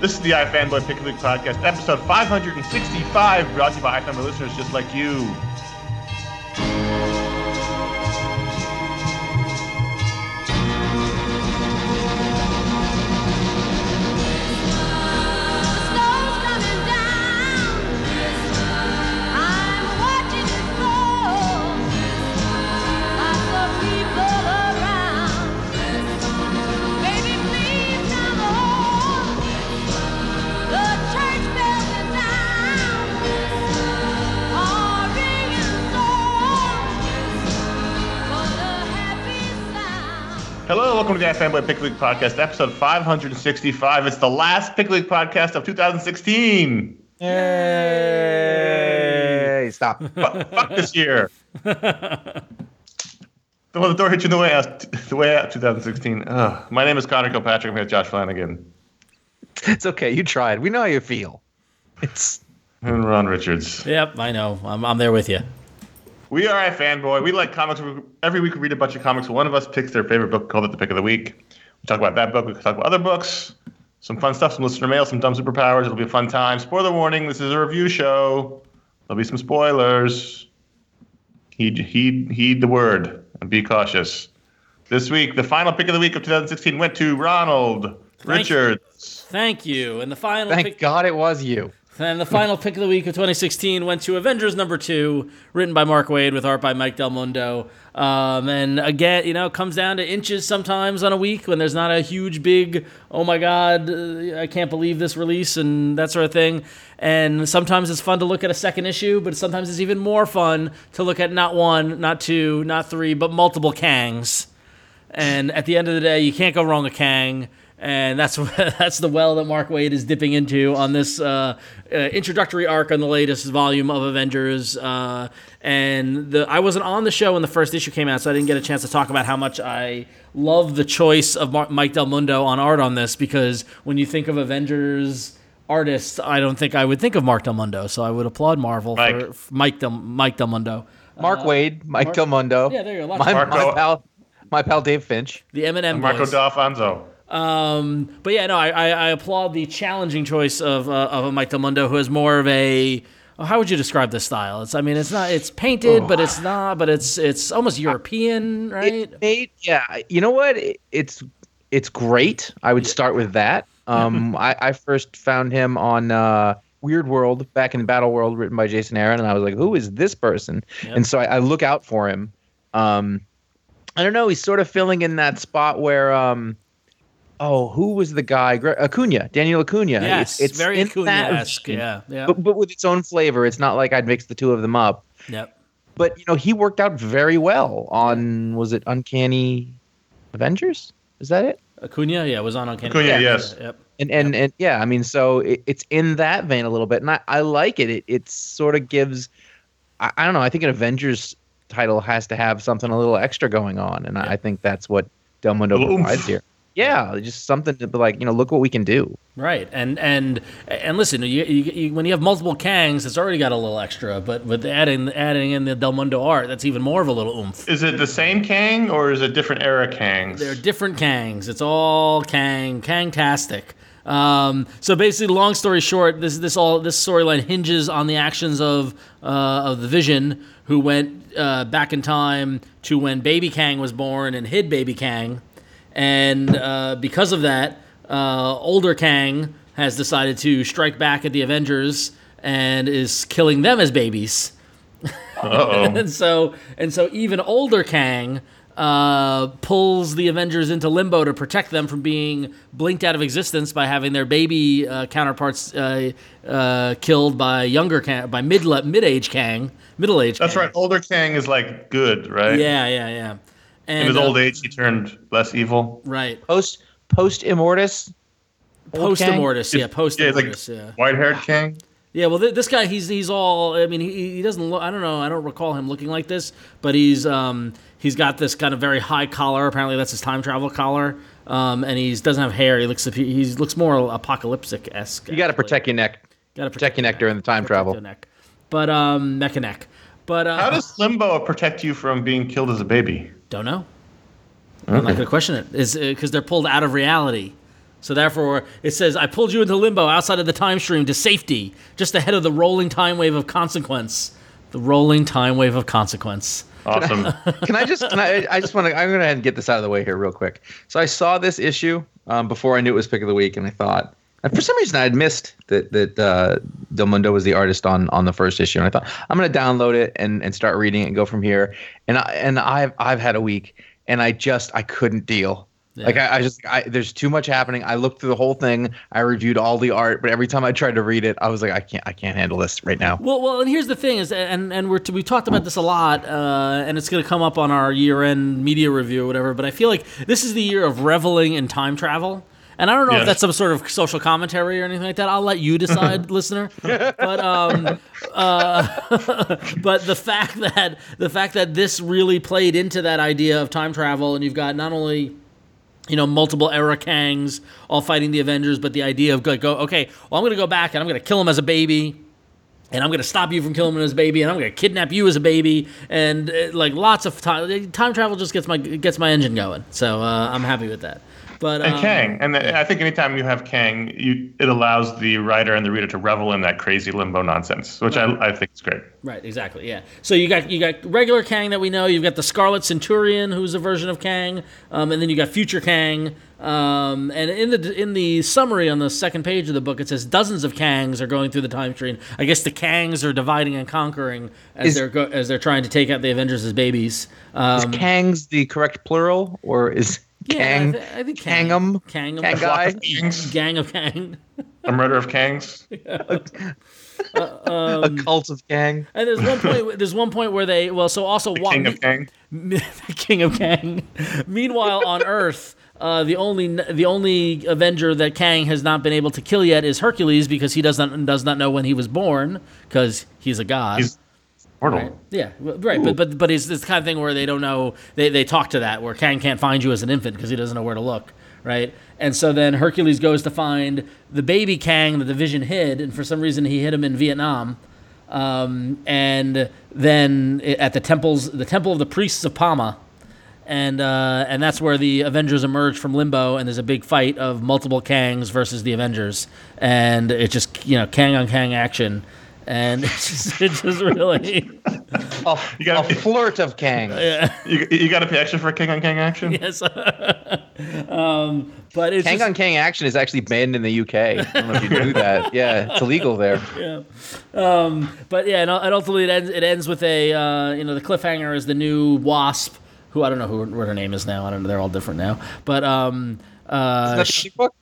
This is the iFanboy Pick Week podcast, episode 565, brought to you by iFanboy listeners just like you. Hello, welcome to the iFanboy Pick a Week podcast, episode 565. It's the last Pick a Week podcast of 2016. Hey, stop. Fuck, fuck this year. The well, the door hit you in the way out, the way out 2016. Ugh. My name is Conor Kilpatrick. I'm here with Josh Flanagan It's okay. You tried. We know how you feel. It's and Ron Richards. Yep, I know. I'm, I'm there with you. We are a fanboy. We like comics. Every week we read a bunch of comics. One of us picks their favorite book, called it the pick of the week. We talk about that book. We talk about other books, some fun stuff, some listener mail, some dumb superpowers. It'll be a fun time. Spoiler warning: this is a review show. There'll be some spoilers. Heed, heed, heed the word and be cautious. This week, the final pick of the week of 2016 went to Ronald Richards. Thank you. And the final thank pick, God it was you. And then the final pick of the week of 2016 went to Avengers number two, written by Mark Waid with art by Mike Del Mundo. Um, and again, you know, it comes down to inches sometimes on a week when there's not a huge, big, oh my God, uh, I can't believe this release and that sort of thing. And sometimes it's fun to look at a second issue, but sometimes it's even more fun to look at not one, not two, not three, but multiple Kangs. And at the end of the day, you can't go wrong with Kang. And that's that's the well that Mark Waid is dipping into on this uh, uh, introductory arc on the latest volume of Avengers. Uh, and the I wasn't on the show when the first issue came out, so I didn't get a chance to talk about how much I love the choice of Mar- Mike Del Mundo on art on this. Because when you think of Avengers artists, I don't think I would think of Mark Del Mundo. So I would applaud Marvel Mike. for, for Mike Del Mike Del Mundo. Mark Waid, Mike Mark- Del Mundo. Yeah, there you go. My, of- my pal, my pal Dave Finch. The Eminem And M, Marco boys. D'Alfonso. Um, but yeah, no, I, I, I applaud the challenging choice of uh, of a Mike Del Mundo, who has more of a. oh, How would you describe this style? It's, I mean, it's not, it's painted, but it's not, but it's, it's almost European, right? Made, yeah. You know what? It, it's it's great. I would start with that. Um, I, I first found him on uh, Weird World back in Battle World, written by Jason Aaron, and I was like, "Who is this person?" Yep. And so I, I look out for him. Um, I don't know. He's sort of filling in that spot where, um, oh, who was the guy? Gre- Acuna, Daniel Acuna. yes, it's very in Acuna-esque. Yeah, yeah, But, but with its own flavor. It's not like I'd mix the two of them up. yep. But you know, he worked out very well on was it Uncanny Avengers? Is that it? Acuna, yeah, was on Uncanny. Acuna, Valley. yes. Yep. And and and yeah, I mean, so it, it's in that vein a little bit, and I, I like it. It it sort of gives, I, I don't know. I think an Avengers title has to have something a little extra going on, and I, I think that's what Del Mundo provides here. Yeah, just something to be like, you know, look what we can do. Right, and and and listen, you, you, you, when you have multiple Kangs, it's already got a little extra, but with adding adding in the Del Mundo art, that's even more of a little oomph. Is it the same Kang or is it different era Kangs? They're different Kangs. It's all Kang, Kang-tastic. Um, so basically, long story short, this this all this storyline hinges on the actions of uh, of the Vision, who went uh, back in time to when Baby Kang was born and hid Baby Kang, and uh, because of that, uh, older Kang has decided to strike back at the Avengers and is killing them as babies. And so and so even older Kang uh, pulls the Avengers into limbo to protect them from being blinked out of existence by having their baby uh, counterparts uh, uh, killed by younger Kang, by mid mid age Kang, middle age. That's Kang. right. Older Kang is like good, right? Yeah, yeah, yeah. And In his uh, old age, he turned less evil. right? Post post Immortus. Post Kang? Immortus, yeah, post Yeah, like Immortus, yeah. white-haired king. Yeah, well, th- this guy, he's he's all. I mean, he, he doesn't look. I don't know. I don't recall him looking like this, but he's um he's got this kind of very high collar. Apparently, that's his time travel collar. Um, and he doesn't have hair. He looks he looks more apocalyptic esque. You got to protect your neck. Got to protect your neck during the time travel. Neck. But um, neck and neck. But uh, How does Limbo protect you from being killed as a baby? Don't know. I'm not gonna question it. Is because they're pulled out of reality. So therefore, it says, I pulled you into limbo outside of the time stream to safety, just ahead of the rolling time wave of consequence. The rolling time wave of consequence. Awesome. Can I just? Can I? I just want to. I'm going to go ahead and get this out of the way here real quick. So I saw this issue um, before I knew it was pick of the week, and I thought, and for some reason I had missed that that uh, Del Mundo was the artist on on the first issue, and I thought I'm going to download it and and start reading it and go from here. And I and I've I've had a week, and I just I couldn't deal. Like I, I just I, there's too much happening. I looked through the whole thing. I reviewed all the art, but every time I tried to read it, I was like, I can't I can't handle this right now. Well, well, and here's the thing is, and and we're we talked about this a lot, uh, and it's going to come up on our year-end media review or whatever. But I feel like this is the year of reveling in time travel. And I don't know if that's some sort of social commentary or anything like that. I'll let you decide, listener. But um, uh, but the fact that the fact that this really played into that idea of time travel, and you've got not only you know, multiple era Kangs all fighting the Avengers, but the idea of go, go okay, well, I'm going to go back and I'm going to kill him as a baby. And I'm going to stop you from killing him as a baby, and I'm going to kidnap you as a baby, and uh, like lots of time. Time travel just gets my gets my engine going, so uh, I'm happy with that. But And um, Kang, and the, I think anytime you have Kang, you it allows the writer and the reader to revel in that crazy limbo nonsense, which I, I think is great. Right, exactly. Yeah. So you got you got regular Kang that we know. You've got the Scarlet Centurion, who's a version of Kang, um, and then you got Future Kang. Um, and in the in the summary on the second page of the book, it says dozens of Kangs are going through the time stream. I guess the Kangs are dividing and conquering as Is- they're go- as they're trying to take out the Avengers as babies. Um, Is Kang's the correct plural, or is yeah, Kang I, th- I think Kang, Kangum? Kangum, Kang guy? Kangs, gang of Kang. a murder of Kangs. a cult of Kang? And there's one point. There's one point where they well, so also The wa- King of Kang. the King of Kang. Meanwhile, on Earth, uh, the only the only Avenger that Kang has not been able to kill yet is Hercules because he does not does not know when he was born because he's a god. He's mortal. Right. Yeah, right. But but but it's this kind of thing where they don't know. They they talk to that where Kang can't find you as an infant because he doesn't know where to look. Right. And so then Hercules goes to find the baby Kang that the Vision hid, and for some reason he hid him in Vietnam. Um, and then at the temples, the temple of the priests of Pama, and uh, and that's where the Avengers emerge from limbo, and there's a big fight of multiple Kangs versus the Avengers, and it's just you know Kang on Kang action, and it's just, it's just really A, You gotta- a flirt of Kang. Yeah. You, you got to pay extra for King on King action. yes. um, but it's Kang just, on Kang action is actually banned in the UK. I don't know if you knew that. Yeah, it's illegal there. Yeah. but yeah, and, and ultimately it ends, it ends with a uh, you know the cliffhanger is the new Wasp, who I don't know who what her name is now. I don't know. They're all different now, but um. Uh, Is that sh- the book?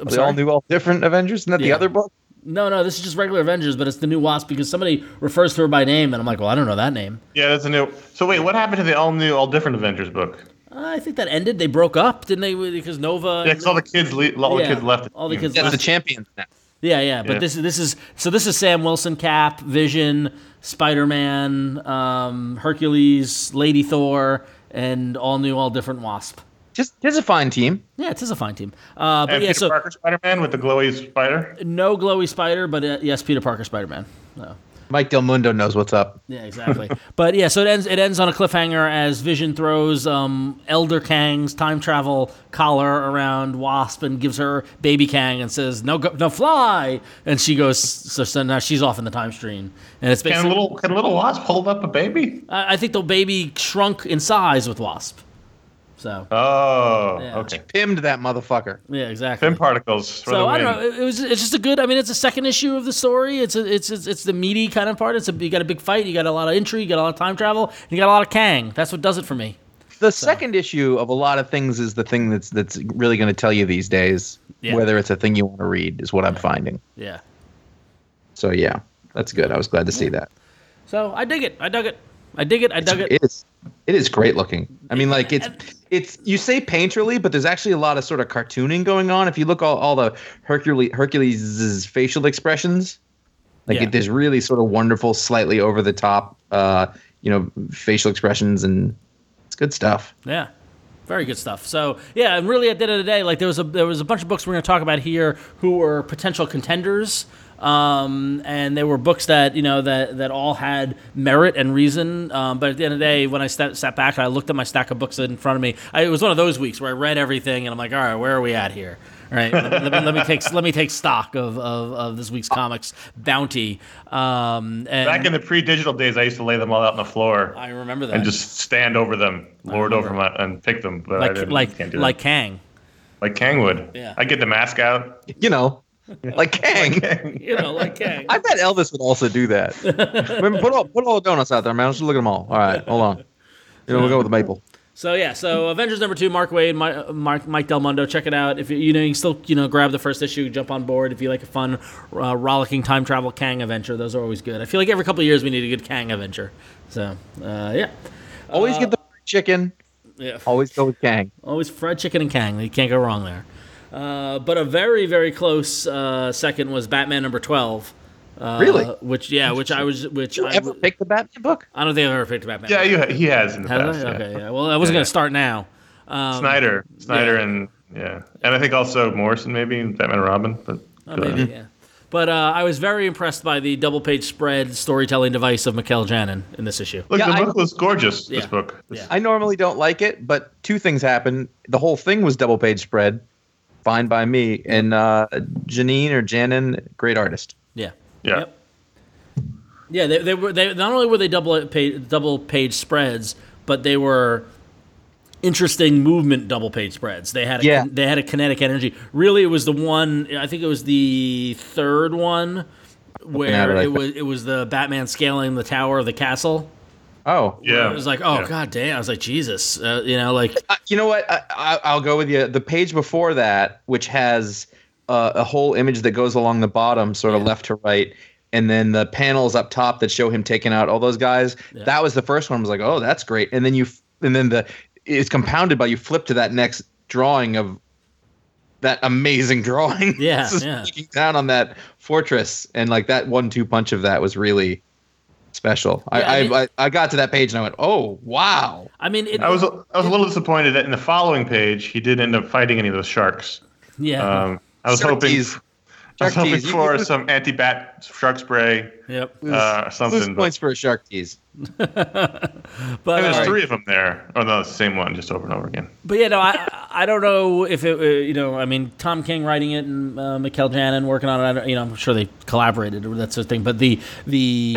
I'm They sorry? all new, all different Avengers. Isn't that the other book? No, no, this is just regular Avengers, but it's the new Wasp because somebody refers to her by name, and I'm like, well, I don't know that name. Yeah, that's a new. So wait, what happened to the all new, all different Avengers book? I think that ended. They broke up, didn't they? Because Nova. Yeah, because all the kids, le- all Yeah, the kids left. all the kids Yeah, left. the champions now. Yeah, yeah, but Yeah. this is this is so this is Sam Wilson, Cap, Vision, Spider Man, um, Hercules, Lady Thor, and all new, all different Wasp. Just, just a fine team. Yeah, it is a fine team. Uh, but And yeah, Peter so Parker Spider Man with the glowy spider. no glowy Spider, but uh, yes, Peter Parker, Spider Man. No. Mike Del Mundo knows what's up. Yeah, exactly. but yeah, so it ends. It ends on a cliffhanger as Vision throws um, Elder Kang's time travel collar around Wasp and gives her baby Kang and says, "No, go, no, fly!" And she goes. So, so now she's off in the time stream, and it's Can basically. little can little wasp hold up a baby? I, I think the baby shrunk in size with Wasp. So Oh, Yeah. okay. Pimmed that motherfucker. yeah, exactly. Pym particles. For the So I win. don't know. It, it was. It's just a good. I mean, it's a second issue of the story. It's a. It's it's, it's the meaty kind of part. It's a. You got a big fight. You got a lot of intrigue. You got a lot of time travel. And you got a lot of Kang. That's what does it for me. The second issue of a lot of things is the thing that's that's really going to tell you these days Yeah. whether it's a thing you want to read. Is what I'm finding. Yeah. So yeah, that's good. I was glad to see that. So I dig it. I dug it. I dig it. I dug it. It is. It is great looking. I mean, like it's it's you say painterly, but there's actually a lot of sort of cartooning going on. If you look all all the Hercules Hercules' facial expressions, like Yeah. it, there's really sort of wonderful, slightly over the top, uh, you know, facial expressions, and it's good stuff. Yeah. Very good stuff. So yeah, and really at the end of the day, like there was a there was a bunch of books we're going to talk about here who were potential contenders, um, and there were books that you know that that all had merit and reason. Um, but at the end of the day, when I sat, sat back and I looked at my stack of books in front of me, I, it was one of those weeks where I read everything and I'm like, all right, where are we at here? right? Let me, let me, let me take let me take stock of, of, of this week's comics bounty. Um, and Back in the pre-digital days, I used to lay them all out on the floor I remember that. and just stand over them, lord over them, and pick them. But I like didn't, like can't do like that. Kang. like Kang would. Yeah. I get the mask out. You know, like Kang. You know, like Kang. I bet Elvis would also do that. Remember, put all put all the donuts out there, man. Let's just look at them all. All right, hold on. You know, we'll go with the maple. So yeah, so Avengers number two, Mark Waid, Mi- Mark, Mike Del Mundo. Check it out. If you, you know, you can still you know grab the first issue, jump on board. If you like a fun, uh, rollicking time travel Kang adventure, those are always good. I feel like every couple of years we need a good Kang adventure. So uh, yeah, Always get the chicken. yeah, Always go with Kang. always fried chicken and Kang. You can't go wrong there. Uh, but a very very close uh, second was Batman number twelve. Uh, Really? Which yeah, which I was which You I, ever picked the Batman book? I don't think I've ever picked a Batman. Yeah, you, he has in the Has past. Yeah. Okay, yeah. Well, I wasn't Yeah. gonna start now. Um, Snyder, Snyder, yeah. and yeah, and I think also Morrison maybe Batman and Robin. But Oh, maybe, yeah. But uh, I was very impressed by the double page spread storytelling device of Mikel Janin in this issue. look, Yeah, the I- book was gorgeous. Yeah. This book. Yeah. I normally don't like it, but two things happened. The whole thing was double page spread, fine by me. And uh, Janine or Janin, great artist. Yeah. yeah. Yep. Yeah, they, they were they not only were they double page, double page spreads, but they were interesting movement double page spreads. They had a, Yeah. they had a kinetic energy. Really, it was the one. I think it was the third one where it, I it think. was it was the Batman scaling the tower of the castle. Oh, Yeah. It was like, oh Yeah. god damn! I was like, Jesus, uh, you know, like Uh, you know what? I, I, I'll go with you. The page before that, which has uh, a whole image that goes along the bottom, sort of Yeah. left to right, and then the panels up top that show him taking out all those guys. Yeah. That was the first one. I was like, oh, that's great. And then you, and then the it's compounded by you flip to that next drawing of that amazing drawing. Yeah, yeah. down on that fortress, and like that one-two punch of that was really special. Yeah, I I, mean- I, I I got to that page and I went, oh wow. I mean, it, I was I was a little disappointed that in the following page he didn't end up fighting any of those sharks. yeah, Um, I was Shark hoping tease. I was hoping tease. You- for you- some anti-bat shark spray yep. uh, or Lose. But points for a shark tease. But and there's uh, three of them there. Oh no, it's the same one, just over and over again. But yeah, no, I I don't know if it uh, you know I mean Tom King writing it and uh, Mikel Janin working on it. I don't, you know I'm sure they collaborated or that sort of thing. But the the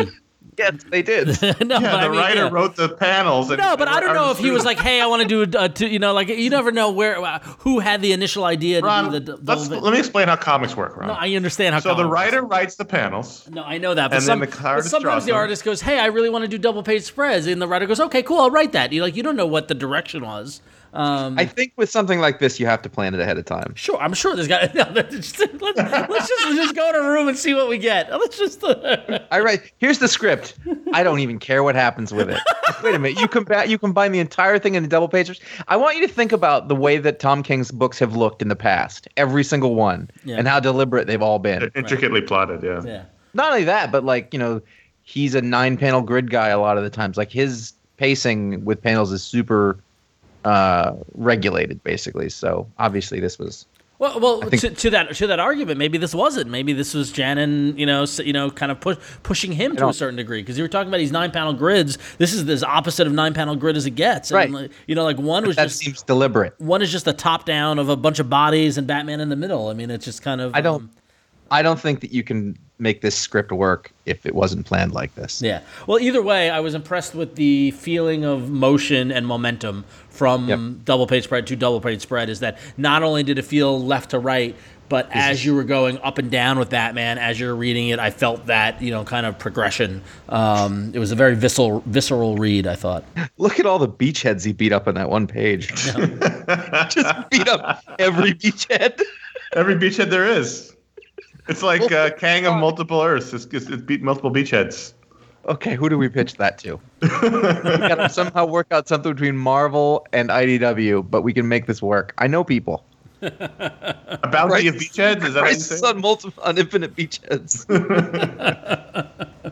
Yes, they did. no, Yeah, the I mean, writer yeah. wrote the panels. And No, but I don't know if he was like. like, "Hey, I want to do a, a two, you know, like you never know where uh, who had the initial idea to Ron, do the. the let's, let me explain how comics work, Ron. no, I understand how. so the comics- writer writes the panels. No, I know that, but, And some, then the but sometimes the them. artist goes, "Hey, I really want to do double page spreads," and the writer goes, "Okay, cool, I'll write that." You like, you don't know what the direction was. Um, I think with something like this, you have to plan it ahead of time. Sure, I'm sure there's got. No, let's, just, let's, let's just let's just go in a room and see what we get. Let's just. I write. Here's the script. I don't even care what happens with it. Wait a minute. You combat. You combine the entire thing into double pages. I want you to think about the way that Tom King's books have looked in the past, every single one, Yeah. and how deliberate they've all been. Intricately plotted, yeah. yeah. Not only that, but like you know, he's a nine-panel grid guy a lot of the times. Like his pacing with panels is super uh regulated basically so obviously this was Well, well, think- to, to that to that argument, maybe this wasn't. Maybe this was Janin, you know, you know, kind of push, pushing him to a certain degree because you were talking about these nine panel grids. This is as opposite of nine panel grid as it gets. And, Right. like, you know, like one was that just seems deliberate one is just a top down of a bunch of bodies and Batman in the middle. I mean, it's just kind of. I don't- um, i don't think that you can make this script work if it wasn't planned like this Yeah. Well, either way, I was impressed with the feeling of motion and momentum from Yep. double page spread to double page spread. Is that not only did it feel left to right, but as you were going up and down with Batman, as you're reading it, I felt that you know kind of progression. Um, it was a very visceral, visceral read. I thought. look at all the beachheads he beat up on that one page just beat up every beachhead Every beachhead there is. It's like uh, Kang of multiple Earths. It's, it's, it's beat multiple beachheads. okay who do we pitch that to we gotta somehow work out something between marvel and idw but we can make this work i know people A bounty Right. of beachheads? Is that how you Crisis say? on multiple on infinite beachheads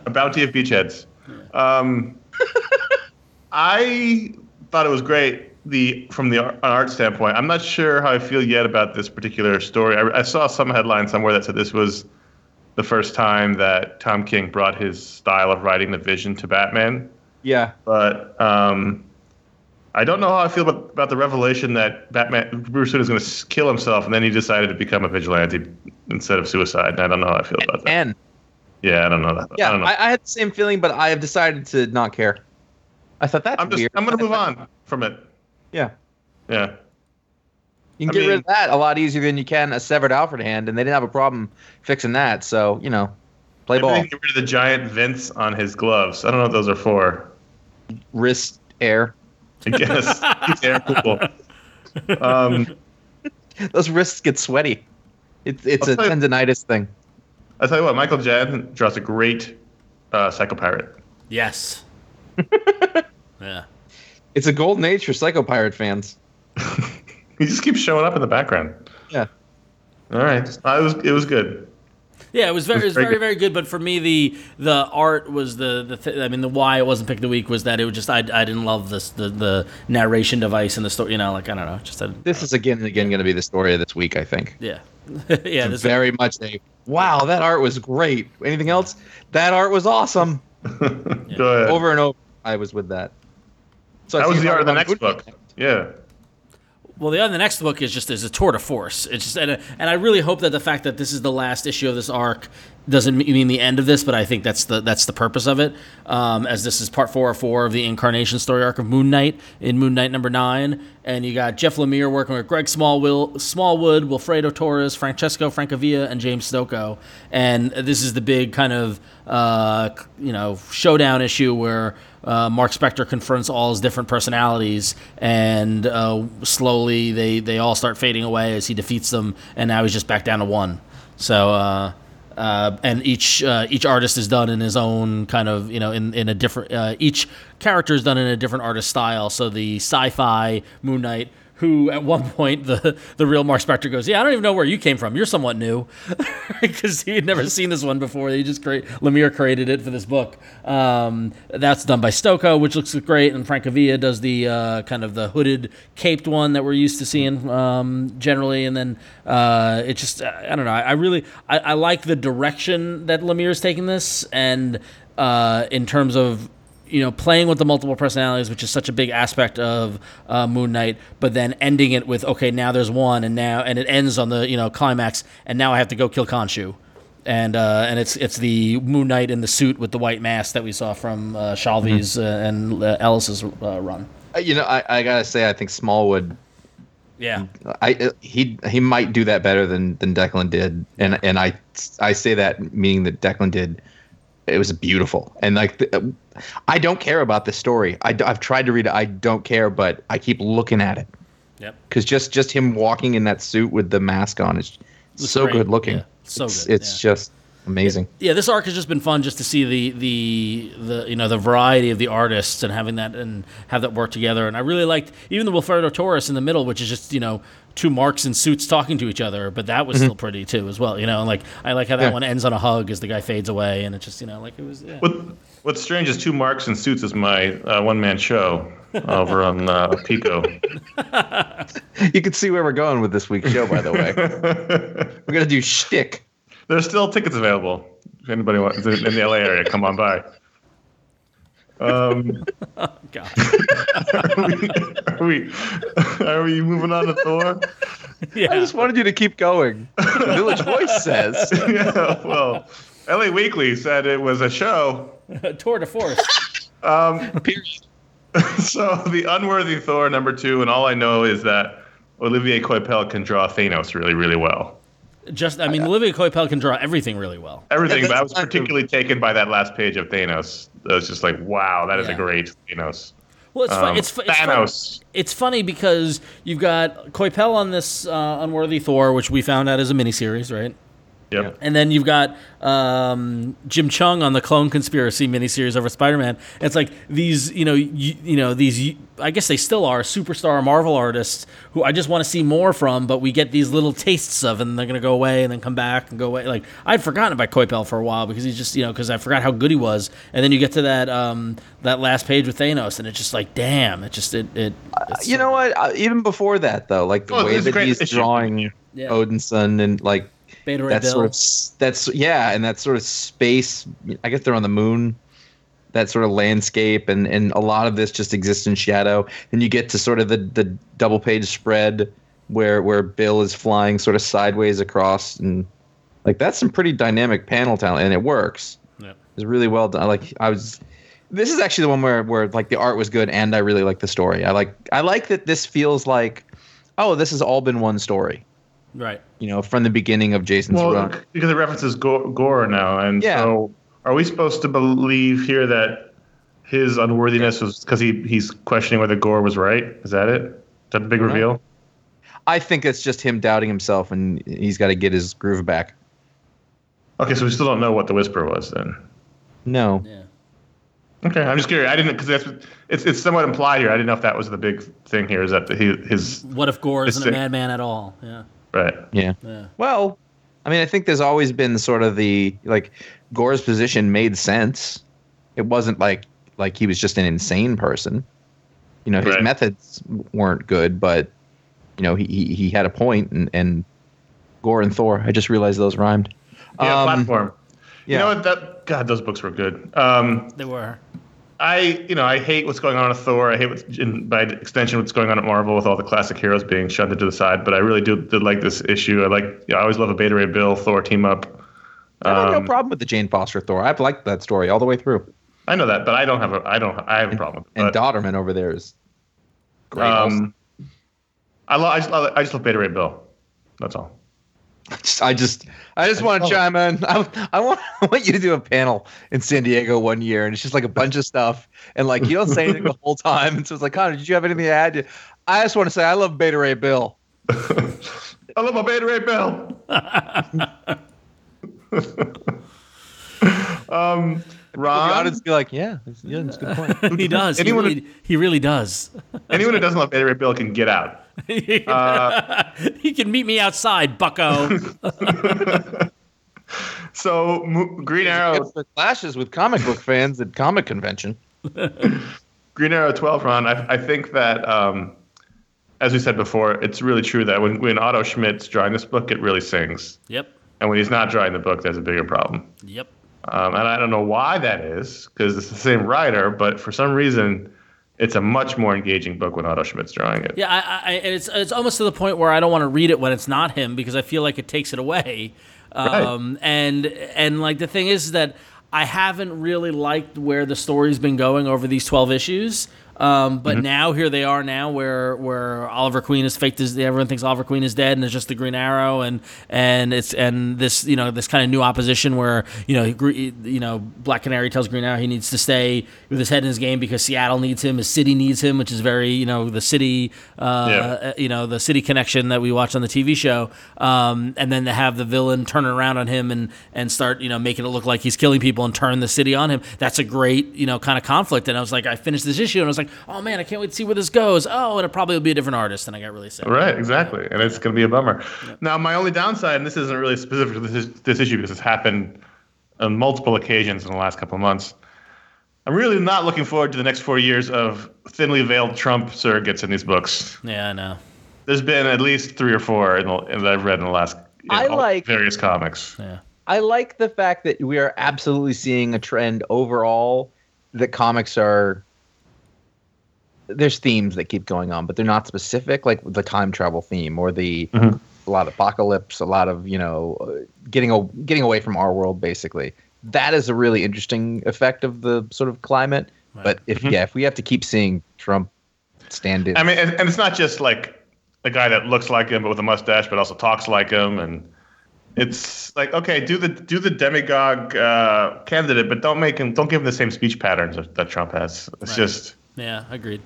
A bounty of beachheads. Um, I thought it was great. The from the ar- art standpoint, I'm not sure how I feel yet about this particular story. I, I saw some headline somewhere that said this was the first time that Tom King brought his style of writing the Vision to Batman. yeah but um, I don't know how I feel about, about the revelation that Batman Bruce Wayne is going to kill himself, and then he decided to become a vigilante instead of suicide. I don't know how I feel about that. And yeah, I don't know that. yeah, I don't know. I, I had the same feeling, but I have decided to not care. I thought that's I'm just weird. I'm going to move on from it. Yeah. Yeah. You can I get rid of that a lot easier than you can a severed Alfred hand, and they didn't have a problem fixing that. So you know, play ball, get rid of the giant vents on his gloves. I don't know what those are for. wrist air. I guess keeps air cool. Um, Those wrists get sweaty. It's it's I'll a tell you- tendonitis thing. I tell you what, Michael Jackson draws a great uh, Psycho Pirate. Yes. yeah. It's a golden age for Psycho Pirate fans. He just keeps showing up in the background. Yeah. All right, uh, it was it was good. Yeah, it was very, it was very very, good. very good. But for me, the the art was the the. Th- I mean, the why it wasn't pick of the week was that it was just I, I didn't love this the the narration device and the story. You know, like I don't know, just I, This is again and again going to be the story of this week. I think. yeah, yeah. This Very much a wow. That art was great. Anything else? That art was awesome. Go ahead. Over and over, I was with that. So I That was the art of the next about book. Yeah. Well, the, the next book is just is a tour de force. It's just and, and I really hope that the fact that this is the last issue of this arc doesn't mean the end of this, but I think that's the that's the purpose of it. Um, as this is part four or four of the incarnation story arc of Moon Knight in Moon Knight number nine, and you got Jeff Lemire working with Greg Smallwood, Smallwood, Wilfredo Torres, Francesco Francavilla, and James Stokoe, and this is the big kind of uh, you know showdown issue where uh, Mark Spector confronts all his different personalities, and uh, slowly they, they all start fading away as he defeats them, and now he's just back down to one. So, uh, uh, and each uh, each artist is done in his own kind of you know in in a different uh, each character is done in a different artist style. So the sci-fi Moon Knight. Who at one point the the real Mark Spector goes, yeah, I don't even know where you came from. You're somewhat new, because he had never seen this one before. He just create Lemire created it for this book. Um, that's done by Stokoe, which looks great, and Francavilla does the uh, kind of the hooded, caped one that we're used to seeing um, generally. And then uh, it just, I I don't know. I, I really, I, I like the direction that Lemire's taking this, and uh, in terms of you know, playing with the multiple personalities, which is such a big aspect of uh, Moon Knight, but then ending it with okay, now there's one, and now and it ends on the you know climax, and now I have to go kill Khonshu, and uh, and it's it's the Moon Knight in the suit with the white mask that we saw from uh, Shalvey's uh, and uh, Ellis's uh, run. You know, I, I gotta say, I think Smallwood. Yeah, I uh, he he might do that better than than Declan did, and and I I say that meaning that Declan did. It was beautiful, and like the, I don't care about the story. I, have tried to read it. I don't care, but I keep looking at it yep. because just just him walking in that suit with the mask on is so great. good looking. Yeah, so it's, good, It's yeah. just amazing. yeah, this arc has just been fun just to see the the the you know the variety of the artists and having that and have that work together. And I really liked even the Wilfredo Torres in the middle, which is just you know two marks in suits talking to each other, but that was still pretty too as well. You know, and like I like how that Yeah. one ends on a hug as the guy fades away, and it just you know like it was. Yeah. What What's strange is two marks and suits is my uh, one man show over on uh, Pico. You can see where we're going with this week's show, by the way. we're gonna do shtick. There's still tickets available. If anybody wants in the LA area, come on by. Um, oh, God. are we are we moving on to Thor? Yeah. I just wanted you to keep going. The Village Voice says. yeah, well, LA Weekly said it was a show. A Tour de force. Um, Period. so the unworthy Thor number two, and all I know is that Olivier Coipel can draw Thanos really, really well. Just I mean, Olivia Coipel can draw everything really well. Everything, Yeah, but I was kind of- particularly taken by that last page of Thanos. I was just like, wow, that is Yeah. a great Thanos. Well, it's fun. Um, It's, fu- it's fun. It's funny because you've got Coipel on this uh, Unworthy Thor, which we found out is a miniseries, right? Yep. And then you've got um, Jim Cheung on the Clone Conspiracy miniseries over Spider-Man. It's like these, you know, you, you know these. I guess they still are superstar Marvel artists who I just want to see more from, but we get these little tastes of, and they're gonna go away and then come back and go away. Like I'd forgotten about Coipel for a while because he's just, you know, because I forgot how good he was. And then you get to that um, that last page with Thanos, and it's just like, damn, it just it it. it's You so know what? Uh, even before that, though, like the Oh, way that he's issue. drawing Yeah. Odinson and like Beta Ray that Bill. sort of that's yeah, and that sort of space. I guess they're on the moon. that sort of landscape, and and a lot of this just exists in shadow. And you get to sort of the the double page spread where where Bill is flying sort of sideways across, and like that's some pretty dynamic panel talent, and it works. Yeah. It's really well done. Like I was. This is actually the one where, where like the art was good and I really like the story. I like I like that this feels like, oh, this has all been one story. Right. You know, from the beginning of Jason's Well, run. because it references Gorr, Gorr now, and Yeah. so are we supposed to believe here that his unworthiness was because he he's questioning whether Gorr was right? Is that it? Is that the big reveal? I think it's just him doubting himself, and he's got to get his groove back. Okay, so we still don't know what the whisper was then. No, Yeah. Okay, I'm just curious. I didn't because that's it's it's somewhat implied here. I didn't know if that was the big thing here. Is that he his What if Gorr isn't a madman at all? Yeah. Right? yeah. Yeah. Well, I mean, I think there's always been sort of the like Gorr's position made sense. It wasn't like like he was just an insane person. You know, his Right. methods weren't good, but you know, he he, he had a point, and and Gore and Thor. I just realized those rhymed. Yeah, Um, platform. yeah. You know what? That God, those books were good. Um, They were. I you know I hate what's going on with Thor. I hate what's in, by extension what's going on at Marvel with all the classic heroes being shunted to the side. But I really do did like this issue. I like you know, I always love a Beta Ray Bill Thor team up. I have no Um, problem with the Jane Foster Thor. I've liked that story all the way through. I know that, but I don't have a I don't I have a problem with it. And but, Dodderman over there is great. um, I love I just love, I just love Beta Ray Bill. That's all. Just- I just, I just want to chime in. I, I want, I want you to do a panel in San Diego one year, and it's just like a bunch of stuff, and like you don't say anything the whole time, and so it's like, Conor, did you have anything to add? I just want to say I love Beta Ray Bill. I love my Beta Ray Bill. um, The Ron, audience be like, yeah, yeah, that's a good point. He does. He Anyone- really, he really does. anyone who doesn't love Beta Ray Bill can get out. he can meet me outside, Bucko. So Mo- Green Arrow, It's the clashes with comic book fans at comic convention. Green Arrow 12 run, I, I think that, um, as we said before, it's really true that when, when Otto Schmidt's drawing this book, it really sings. yep. And when he's not drawing the book, there's a bigger problem. Yep. Um, and I don't know why that is, because it's the same writer, but for some reason, it's a much more engaging book when Otto Schmidt's drawing it. Yeah, I, I, and it's it's almost to the point where I don't want to read it when it's not him because I feel like it takes it away. Um, and and like the thing is that I haven't really liked where the story's been going over these twelve issues. Um, but now here they are now where where Oliver Queen is faked as everyone thinks Oliver Queen is dead and it's just the Green Arrow and and it's and this you know this kind of new opposition where you know you know Black Canary tells Green Arrow he needs to stay with his head in his game because Seattle needs him, his city needs him, which is very you know the city uh, Yeah. you know the city connection that we watch on the TV show, um, and then to have the villain turn around on him and and start you know making it look like he's killing people and turn the city on him. That's a great you know kind of conflict. And I was like, I finished this issue and I was like, oh man, I can't wait to see where this goes. Oh, and it probably will be a different artist, and I got really sad. Right, exactly, and it's going to be a bummer. Now, my only downside, and this isn't really specific to this, this issue because it's happened on multiple occasions in the last couple of months. I'm really not looking forward to the next four years of thinly veiled Trump surrogates in these books. Yeah, I know. There's been at least three or four in the, in that I've read in the last in I like- various comics. Yeah. I like the fact that we are absolutely seeing a trend overall that comics are there's themes that keep going on, but they're not specific, like the time travel theme or the Mhm. a lot of apocalypse, a lot of you know uh, getting a, getting away from our world, basically. That is a really interesting effect of the sort of climate. But if Mhm. yeah, if we have to keep seeing Trump stand in, I mean, and, and it's not just like a guy that looks like him but with a mustache, but also talks like him, and it's like okay, do the do the demagogue uh, candidate, but don't make him don't give him the same speech patterns that, that Trump has. It's Right. just Yeah, agreed.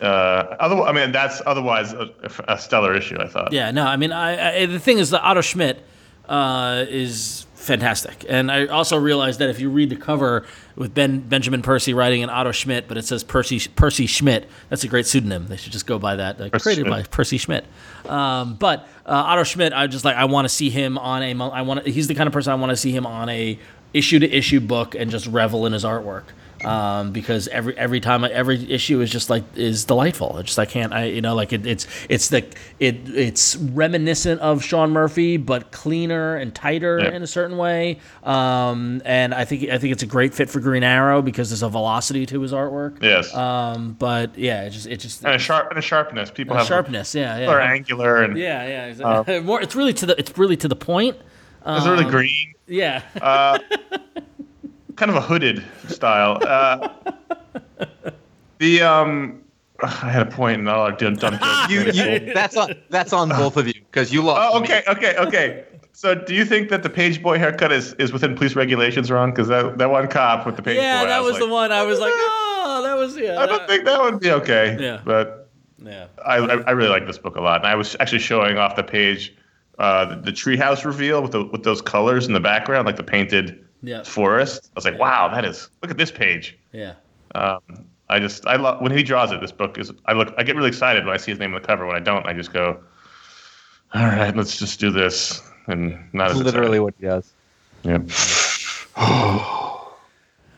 Uh, other. I mean, that's otherwise a, a stellar issue. I thought. Yeah, no, I mean, I, I the thing is that Otto Schmidt uh, is fantastic, and I also realized that if you read the cover with Ben Benjamin Percy writing an Otto Schmidt, but it says Percy Percy Schmidt, that's a great pseudonym. They should just go by that. Like, created Schmidt. by Percy Schmidt. Um, but uh, Otto Schmidt, I just like I want to see him on a. I want he's the kind of person I want to see him on a issue to issue book and just revel in his artwork. Um, because every every time I, every issue is just like is delightful. It's just I can't I you know like it, it's it's the it it's reminiscent of Sean Murphy but cleaner and tighter in a certain way. Um, and I think I think it's a great fit for Green Arrow because there's a velocity to his artwork. Yes. Um, but yeah, it just it just and a sharp and a sharpness. People a have sharpness. Yeah, yeah, angular and yeah, yeah. Exactly. More, it's really to the it's really to the point. it's really Um, green. Yeah. kind of a hooded style. Uh, the um, I had a point and all I did dumb joke. You, you, that's on that's on both of you because you lost. Oh, me. okay, okay, okay. So, do you think that the page boy haircut is, is within police regulations, Ron? Because that, that one cop with the page yeah, boy, I that was, like, the one. I was like, oh, that was yeah. I don't that- think that would be okay. Yeah. But Yeah. I, I I really like this book a lot, and I was actually showing off the page, uh, the, the treehouse reveal with the with those colors in the background, like the painted Yeah. forest. I was like, wow, that is look at this page. Yeah. Um, I just I love when he draws it. This book is I look I get really excited when I see his name on the cover. When I don't, I just go, all right, let's just do this, and not That's as literally what he does. Yep.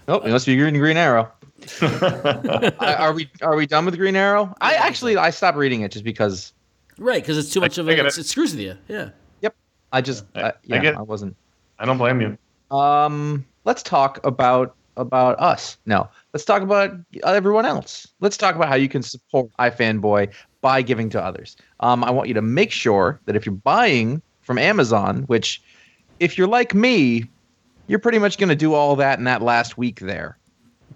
Oh, it must be Green Green Arrow. I- are we are we done with Green Arrow? I actually I stopped reading it just because Right, because it's too much of I a get it. it screws with you. Yeah. Yep. I just I- I, I yeah get- I wasn't. I don't blame you. Um, let's talk about about us. No, let's talk about everyone else. Let's talk about how you can support iFanboy by giving to others. Um, I want you to make sure that if you're buying from Amazon, which if you're like me, you're pretty much going to do all that in that last week there.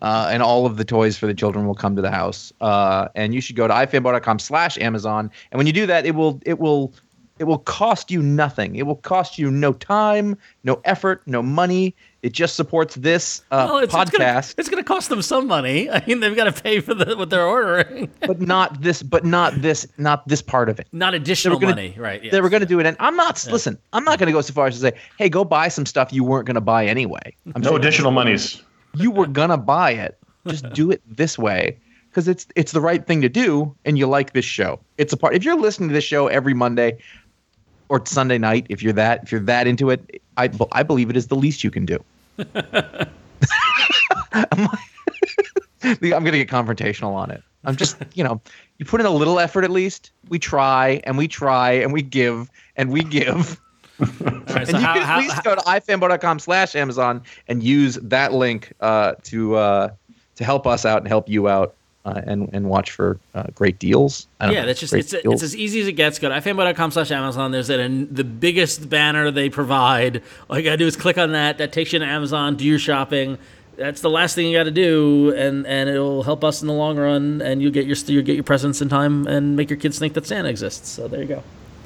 Uh, and all of the toys for the children will come to the house. Uh, and you should go to ifanboy.com slash Amazon. And when you do that, it will it will it will cost you nothing. It will cost you no time, no effort, no money. It just supports this uh, Well, it's, it's podcast, it's gonna cost them some money. I mean, they've got to pay for the, what they're ordering, but not this. But not this. Not this part of it. not additional gonna- money. Right. They were going to do it, and I'm not. Listen, I'm not going to go so far as to say, "Hey, go buy some stuff you weren't going to buy anyway." I'm No saying additional monies. you were going to buy it. Just do it this way because it's it's the right thing to do, and you like this show. It's a part. If you're listening to this show every Monday or Sunday night, if you're that if you're that into it, I I believe it is the least you can do. I'm, I'm gonna get confrontational on it. I'm just, you know, you put in a little effort at least. We try and we try and we give and we give. Right, And so you how, can at how, least go to ifanboy.com slash Amazon and use that link uh, to uh, to help us out and help you out uh, and and watch for uh, great deals. I don't yeah, know, that's just it's deals. it's as easy as it gets. Go to ifanboy.com slash Amazon. There's an, the biggest banner they provide. All you gotta do is click on that. That takes you to Amazon. Do your shopping. That's the last thing you got to do, and and it'll help us in the long run. And you'll get your you'll get your presents in time, and make your kids think that Santa exists. So there you go.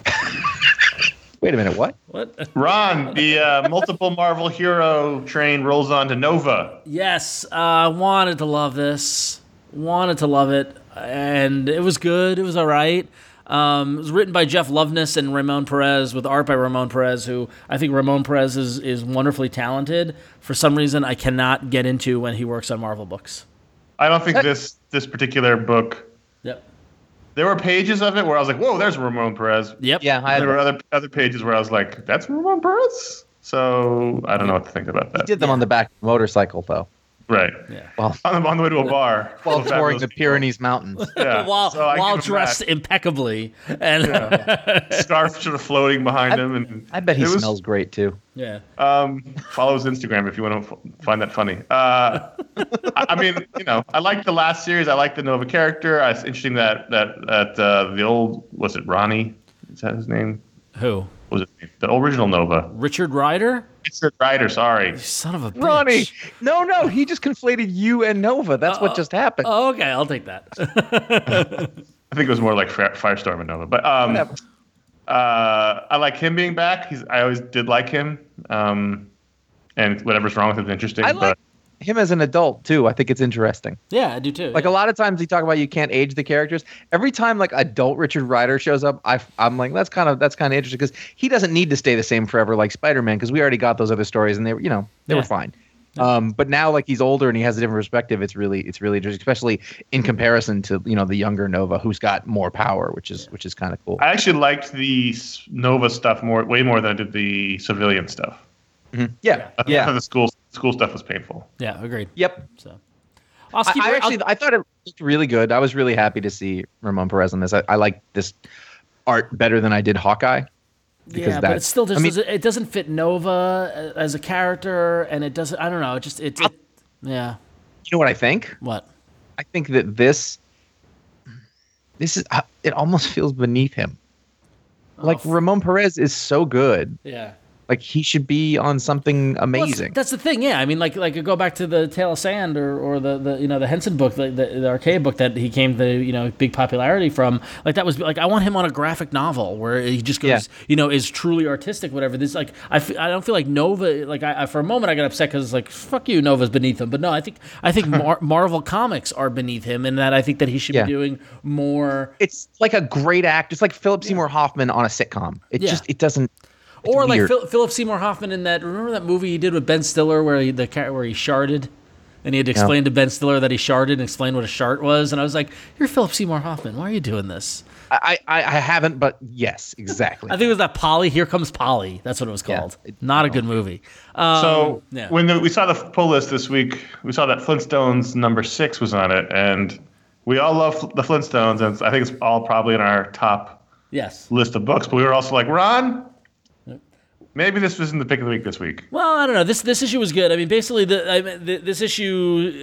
Wait a minute, what? What? Ron, the uh, multiple Marvel hero train rolls on to Nova. Yes, uh, I wanted to love this. Wanted to love it, and it was good. It was all right. Um, it was written by Jeff Loveness and Ramon Perez, with art by Ramon Perez, who I think Ramon Perez is is wonderfully talented. For some reason, I cannot get into when he works on Marvel books. I don't think this this particular book. Yep. There were pages of it where I was like, "Whoa, there's Ramon Perez." Yep. Yeah, I there were other other pages where I was like, "That's Ramon Perez." So I don't know what to think about that. He did them on the back of the motorcycle though, Right Yeah. while on the, on the way to a bar while touring the people. Pyrenees Mountains. Yeah. while So while dressed that. impeccably, and scarf sort of floating behind him, and I bet he it was- smells great too. yeah. Um, follow his Instagram if you want to find that funny. Uh, I, I mean, you know, I like the last series. I like the Nova character. It's interesting that that that uh, the old was it Ronnie? Is that his name? Who? What was it the original Nova? Richard Ryder? Richard Ryder. Sorry. Son of a bitch. Ronnie, no, no, he just conflated you and Nova. That's what just happened. Oh, okay, I'll take that. I think it was more like Firestorm and Nova. But um, uh, I like him being back. He's I always did like him. Um, and whatever's wrong with him is interesting. I but like him as an adult too. I think it's interesting. yeah, I do too. Like yeah. a lot of times, you talk about you can't age the characters. Every time like adult Richard Ryder shows up, I, I'm like, that's kind of that's kind of interesting because he doesn't need to stay the same forever like Spider Man because we already got those other stories and they were you know they Yeah. were fine. Um, but now like he's older and he has a different perspective. It's really it's really interesting, especially in comparison to you know the younger Nova who's got more power, which is which is kind of cool. I actually liked the Nova stuff more, way more than I did the civilian stuff. yeah, I yeah. the school school stuff was painful. Yeah, agreed. Yep. So I'll I, keep. I I'll- actually I thought it looked really good. I was really happy to see Ramon Perez on this. I, I like this art better than I did Hawkeye. because yeah, but it still just I mean- doesn't, it doesn't fit Nova as a character, and it doesn't. I don't know. It just it. it yeah. You know what I think? What? I think that this this is uh, it almost feels beneath him. Like Oh, f- Ramon Perez is so good. Yeah. Like he should be on something Well, amazing. that's the thing, yeah. I mean, like, like go back to the Tale of Sand or, or the, the you know the Henson book, the, the, the arcade book that he came the you know big popularity from. Like that was like I want him on a graphic novel where he just goes, Yeah. you know, is truly artistic, whatever. This like I, f- I don't feel like Nova. Like I, I for a moment I got upset because it's like fuck you, Nova's beneath him. But no, I think I think Mar- Marvel comics are beneath him, and that I think that he should Yeah. be doing more. it's like a great act. It's like Philip Seymour Hoffman on a sitcom. It Yeah. just it doesn't. It's Or like. Phil, Philip Seymour Hoffman in that. Remember that movie he did with Ben Stiller where he the where he sharded, and he had to explain to Ben Stiller that he sharded and explain what a shart was. And I was like, "You're Philip Seymour Hoffman. Why are you doing this?" I, I I haven't, but yes, exactly. I think it was that Polly. Here comes Polly. That's what it was Yeah. called. Not a good movie. Um, So yeah. when the, we saw the pull list this week, we saw that Flintstones number six was on it, and we all love the Flintstones, and I think it's all probably in our top yes. list of books. But we were also like, Ron, maybe this wasn't the pick of the week this week. Well, I don't know. This this issue was good. I mean, basically, the, I mean, th this issue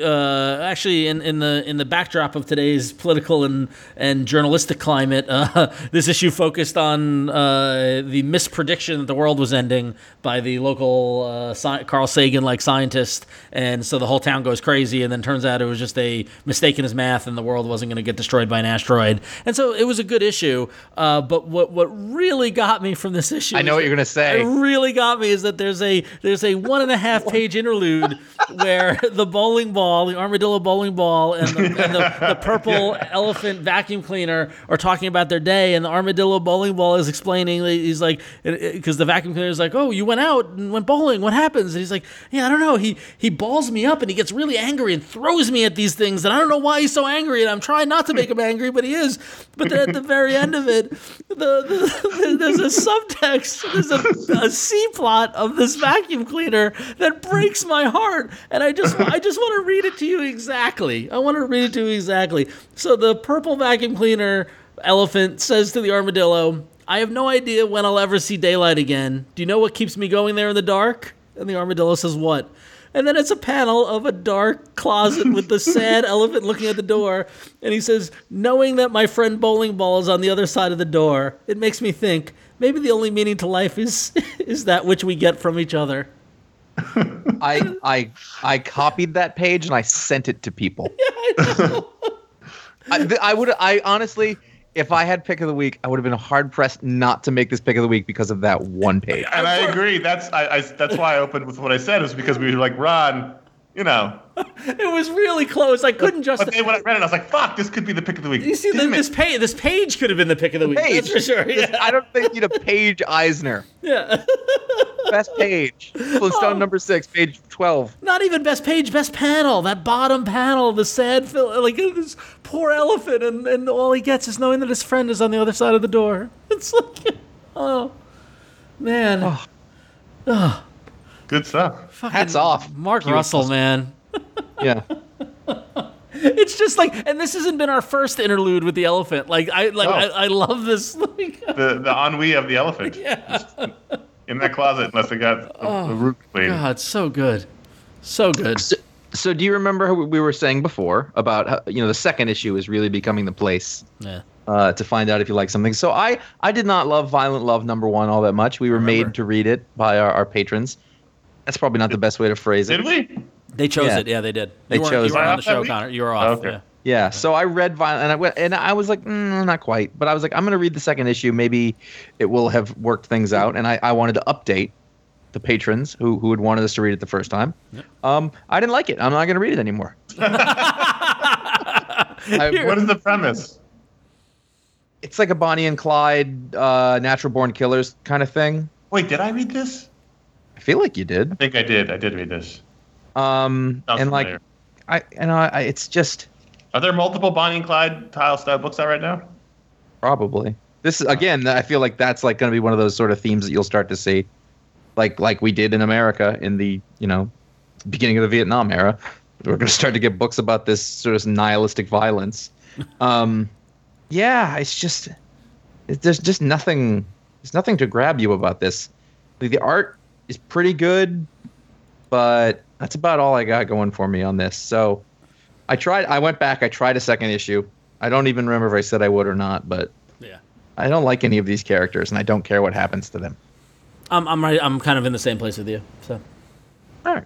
uh, actually in, in the in the backdrop of today's political and and journalistic climate, uh, this issue focused on uh, the misprediction that the world was ending by the local uh, sci- Carl Sagan like scientist, and so the whole town goes crazy. And then turns out it was just a mistake in his math, and the world wasn't going to get destroyed by an asteroid. And so it was a good issue. Uh, but what what really got me from this issue, I know what you're gonna say. Really got me is that there's a there's a one and a half page interlude where the bowling ball, the armadillo bowling ball, and the, and the, the purple elephant vacuum cleaner are talking about their day, and the armadillo bowling ball is explaining. He's like, because the vacuum cleaner is like, "Oh, you went out and went bowling. What happens?" And he's like, "Yeah, I don't know. He he balls me up and he gets really angry and throws me at these things, and I don't know why he's so angry. And I'm trying not to make him angry, but he is. But then at the very end of it, the, the, there's a subtext. There's a, a C plot of this vacuum cleaner that breaks my heart, and I just I just want to read it to you exactly. I want to read it to you exactly. So the purple vacuum cleaner elephant says to the armadillo, "I have no idea when I'll ever see daylight again. Do you know what keeps me going there in the dark?" And the armadillo says, "What?" And then it's a panel of a dark closet with the sad elephant looking at the door. And he says, Knowing that my friend Bowling Ball is on the other side of the door, it makes me think maybe the only meaning to life is is that which we get from each other. I I I copied that page and I sent it to people. Yeah, I, th- I would I honestly, if I had pick of the week, I would have been hard pressed not to make this pick of the week because of that one page. And I agree. That's I, I that's why I opened with what I said is because we were like, Ron, you know. It was really close. I couldn't just. But then when I read it, I was like, fuck, this could be the pick of the week. You see, Damn this page, this page could have been the pick of the week. That's Page. for sure. Yeah. I don't think you need a page Eisner. yeah. Best page. Flintstone oh. number six, page twelve. Not even best page, best panel. That bottom panel, the sad, like uh, this poor elephant, and, and all he gets is knowing that his friend is on the other side of the door. It's like, oh man, Oh, Good stuff. Fucking Hats off. Mark Russell, man. Yeah. It's just like, and this hasn't been our first interlude with the elephant. Like I, like No. I, I love this. Like, The the ennui of the elephant. Just in that closet, unless they got the, the root clean. God, so good, so good. So, so do you remember how we were saying before about how, you know the second issue is really becoming the place Yeah. uh, to find out if you like something. So I I did not love Violent Love number one all that much. We were Remember. made to read it by our, our patrons. That's probably not the best way to phrase it. Did we? They chose Yeah. it. Yeah, they did. They you weren't, chose You weren't on the show, Conor. You were off. Okay. Yeah. Yeah, so I read Violent, and I went, and I was like, mm, not quite, but I was like, I'm gonna read the second issue. Maybe it will have worked things out. And I, I wanted to update the patrons who who had wanted us to read it the first time. Um, I didn't like it. I'm not gonna read it anymore. I, What is the premise? it's like a Bonnie and Clyde, uh, natural born killers kind of thing. Wait, did I read this? I feel like you did. I think I did. I did read this. Um, Sounds and like. I, and I, I, it's just Are there multiple Bonnie and Clyde tile style books out right now? probably this is again. I feel like that's like going to be one of those sort of themes that you'll start to see, like like we did in America in the you know beginning of the Vietnam era. We're going to start to get books about this sort of nihilistic violence. Um, yeah, it's just it, there's just nothing. There's nothing to grab you about this. Like, the art is pretty good, but that's about all I got going for me on this. So I tried. I went back. I tried a second issue. I don't even remember if I said I would or not, but Yeah. I don't like any of these characters, and I don't care what happens to them. I'm I'm right. I'm kind of in the same place with you. So All right.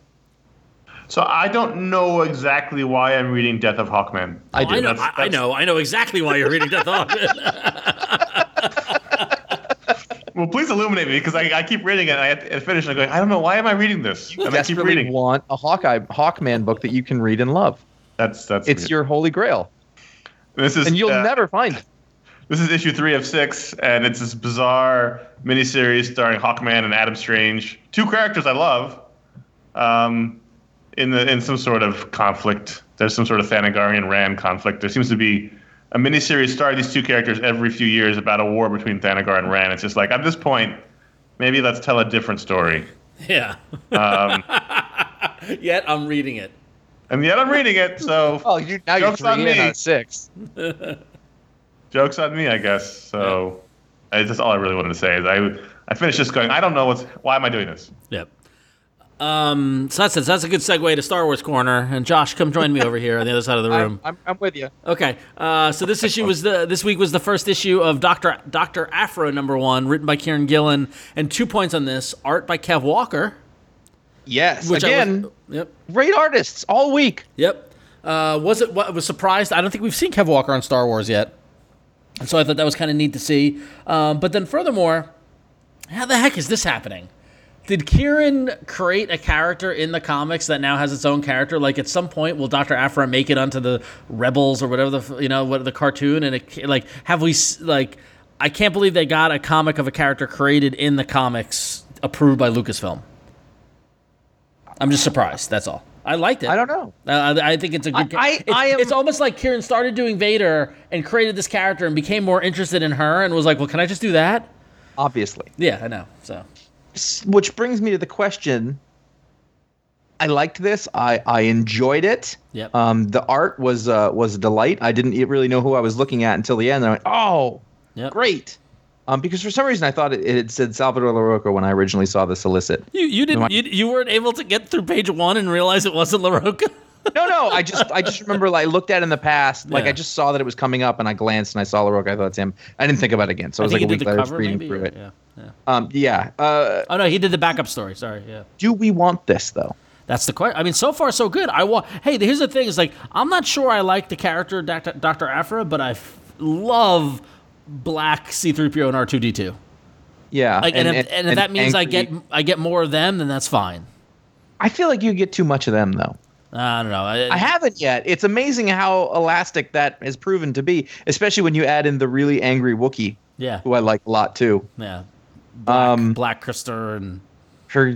So I don't know exactly why I'm reading Death of Hawkman. I oh, do. I know. That's- I, I know. I know exactly why you're reading Death of Hawkman. Well, please illuminate me because I, I keep reading it and I have to finish and I'm going, I don't know why am I reading this? You and I keep reading. want a Hawkeye Hawkman book that you can read and love. That's that's It's weird. your holy grail, this is and you'll uh, never find it. This is issue three of six, and it's this bizarre miniseries starring Hawkman and Adam Strange, two characters I love. Um, in the in some sort of conflict, there's some sort of Thanagarian Rann conflict. There seems to be a miniseries starring these two characters every few years about a war between Thanagar and Rann. It's just like at this point, maybe let's tell a different story. yeah. Um, Yet I'm reading it. and yet I'm reading it, so Oh, you now you're Joke's on me. on six. jokes on me, I guess. So I, that's all I really wanted to say. Is I I finished just going. I don't know what's why am I doing this. Yep. Um, so that's that's a good segue to Star Wars corner. And Josh, come join me over here on the other side of the room. I'm, I'm, I'm with you. Okay. Uh, so this issue was the this week was the first issue of Doctor Doctor Aphra number one, written by Kieron Gillen, and two points on this art by Kev Walker. Yes. Which Again, was, yep. great artists all week. Yep. Uh, was it? What was surprised? I don't think we've seen Kev Walker on Star Wars yet, and so I thought that was kind of neat to see. Um, but then, furthermore, how the heck is this happening? Did Kieron create a character in the comics that now has its own character? Like at some point, will Doctor Aphra make it onto the Rebels or whatever the you know what the cartoon? And it, like, have we like? I can't believe they got a comic of a character created in the comics approved by Lucasfilm. I'm just surprised. That's all. I liked it. I don't know. Uh, I I think it's a good. I- I- it's, I am- it's almost like Kieron started doing Vader and created this character and became more interested in her and was like, "Well, can I just do that?" Obviously. Yeah, I know. So Which brings me to the question. I liked this. I, I enjoyed it. Yep. Um, the art was uh, was a delight. I didn't really know who I was looking at until the end. And I went, oh, Yep. great. Um, because for some reason I thought it, it had said Salvador Larroca when I originally saw the solicit. you you didn't you, you weren't able to get through page one and realize it wasn't Larroca. No, no. I just I just remember like I looked at it in the past. Like Yeah. I just saw that it was coming up and I glanced and I saw Larroca. I thought it's him. I didn't think about it again. So it was like a week later, I was reading maybe. through or- it. Yeah, yeah. Um, yeah. Uh, Oh no, he did the backup story. Sorry. Yeah. do we want this though? That's the question. I mean, so far so good. I want. Hey, here's the thing: is like I'm not sure I like the character Doctor Aphra, but I f- love Black C-3PO and R2D2. Yeah. Like, and, if, and, if that means I get I get more of them, then that's fine. I feel like you get too much of them though. I don't know. I, I haven't yet. It's amazing how elastic that has proven to be, especially when you add in the really angry Wookiee, yeah, who I like a lot too. yeah. Black, Um, Black Krister and Her-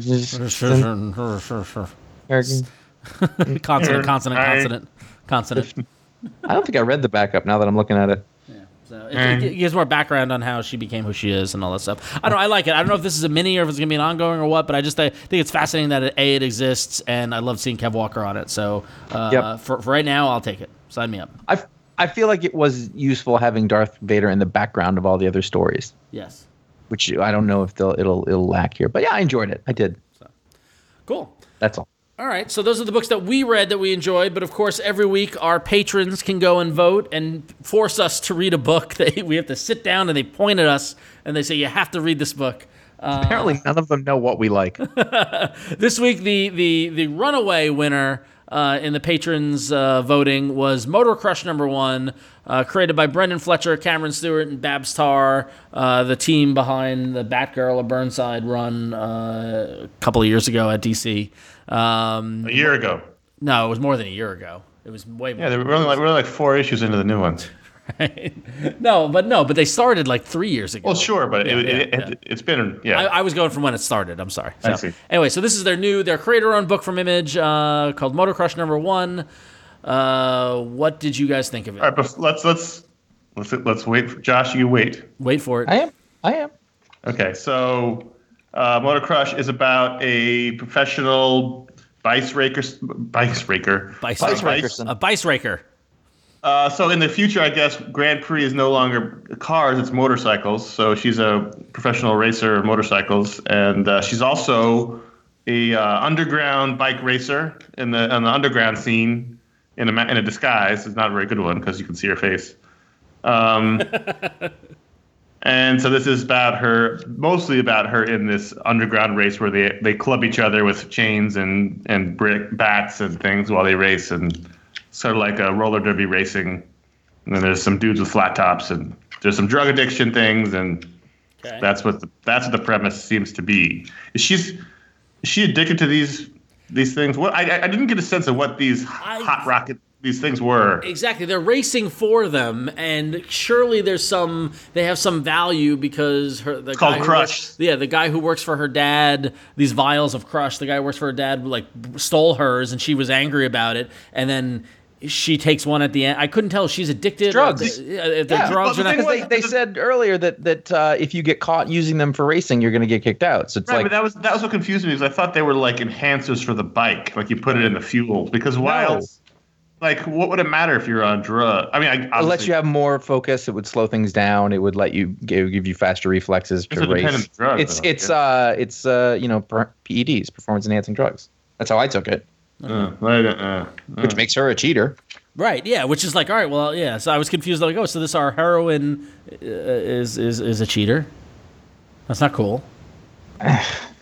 consonant, consonant, consonant, consonant, consonant. I don't think I read the backup now that I'm looking at it. So it, it gives more background on how she became who she is and all that stuff. I don't. know, I like it. I don't know if this is a mini or if it's gonna be an ongoing or what, but I just I think it's fascinating that it, a it exists and I love seeing Kev Walker on it. So uh, Yep. for, for right now, I'll take it. Sign me up. I I feel like it was useful having Darth Vader in the background of all the other stories, Yes. which I don't know if they'll it'll it'll lack here. But yeah, I enjoyed it. I did. Cool. That's all. All right, so those are the books that we read that we enjoyed, but of course, every week our patrons can go and vote and force us to read a book. They, we have to sit down and they point at us and they say, You have to read this book. Uh, Apparently, none of them know what we like. this week, the, the, the runaway winner uh, in the patrons uh, voting was Motor Crush number one, uh, created by Brenden Fletcher, Cameron Stewart, and Babs Tarr, uh, the team behind the Batgirl of Burnside run uh, a couple of years ago at DC. Um, A year ago. no, it was more than a year ago. It was way more. Yeah, they were only like, we're only like four issues into the new ones. no, but no, but they started like three years ago. Well, sure, but Yeah, it, yeah, it, yeah. it, it's been yeah. I, I was going from when it started. I'm sorry. I see. Anyway, so this is their new, their creator-owned book from Image uh, called Motor Crush Number One. Uh, what did you guys think of it? All right, but let's let's let's let's wait. For, Josh, you wait. Wait for it. I am. I am. Okay, so uh, Motor Crush is about a professional Bice Raker, Bice Raker, Bice, Bice Bice. A bice raker. Uh, so in the future, I guess Grand Prix is no longer cars; it's motorcycles. So she's a professional racer of motorcycles, and uh, she's also a uh, underground bike racer in the on the underground scene in a in a disguise. It's not a very good one because you can see her face. Um, and so this is about her, mostly about her in this underground race where they they club each other with chains and and brick bats and things while they race and sort of like a roller derby racing. And then there's some dudes with flat tops and there's some drug addiction things and Okay. that's what the, that's what the premise seems to be. Is she's is she addicted to these these things? What I I- didn't get a sense of what these I- hot rocket these things were. Exactly, they're racing for them, and surely there's some. They have some value because her the called guy who Crush. works- yeah, the guy who works for her dad, these vials of Crush. The guy who works for her dad like stole hers, and she was angry about it, and then. She takes one at the end. I couldn't tell if she's addicted. Drugs. Or the, if they're Yeah, drugs well, the not. Because they, they said earlier that that uh, if you get caught using them for racing, you're going to get kicked out. So it's Right, like but that was that was what confused me because I thought they were like enhancers for the bike, like you put it in the fuel. Because why No. else? Like, what would it matter if you're on drug? I mean, I it lets you have more focus. It would slow things down. It would let you give, give you faster reflexes It's to a race. drug, it's though, it's yeah. uh it's uh you know PEDs, performance enhancing drugs. That's how I took it, Uh, I don't- uh, which makes her a cheater. Right, yeah, which is like, all right, well, yeah. So I was confused, like, oh, so this our heroine uh, is is is a cheater. That's not cool.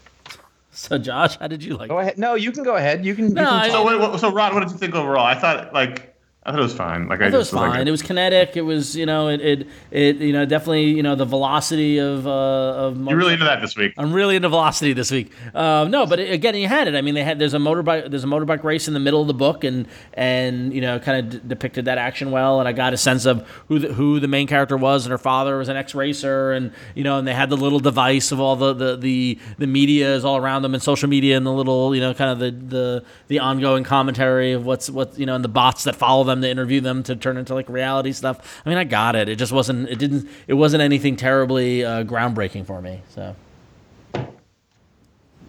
so Josh, how did you like? Go ahead. No, you can go ahead. You can. you No, can I- So, wait, so Ron, what did you think overall? I thought like I thought it was fine. Like I, I thought it was just like, fine. It was kinetic. It was, you know, it, it, it you know, definitely, you know, the velocity of, uh, of. You're really into that this week. I'm really into velocity this week. Um, no, but it, again, you had it. I mean, they had there's a motorbike there's a motorbike race in the middle of the book, and and you know, kind of d- depicted that action well. And I got a sense of who the, who the main character was, and her father was an ex racer, and you know, and they had the little device of all the the the, the media is all around them, and social media, and the little you know, kind of the the the ongoing commentary of what's what you know, and the bots that follow them to interview them to turn into like reality stuff. I mean, I got it. It just wasn't. It didn't. It wasn't anything terribly uh, groundbreaking for me. So,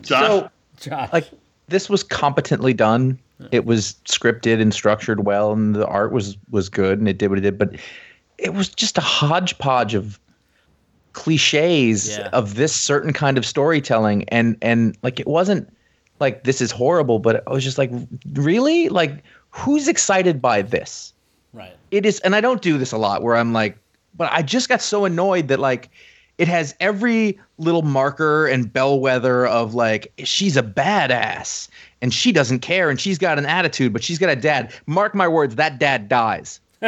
Josh, So Josh. like this was competently done. It was scripted and structured well, and the art was was good, and it did what it did. But it was just a hodgepodge of cliches Yeah. of this certain kind of storytelling, and and like it wasn't like this is horrible, but I was just like, really, like who's excited by this? right. it is and i don't do this a lot where i'm like but i just got so annoyed that like it has every little marker and bellwether of like she's a badass and she doesn't care and she's got an attitude but she's got a dad. Mark my words that dad dies.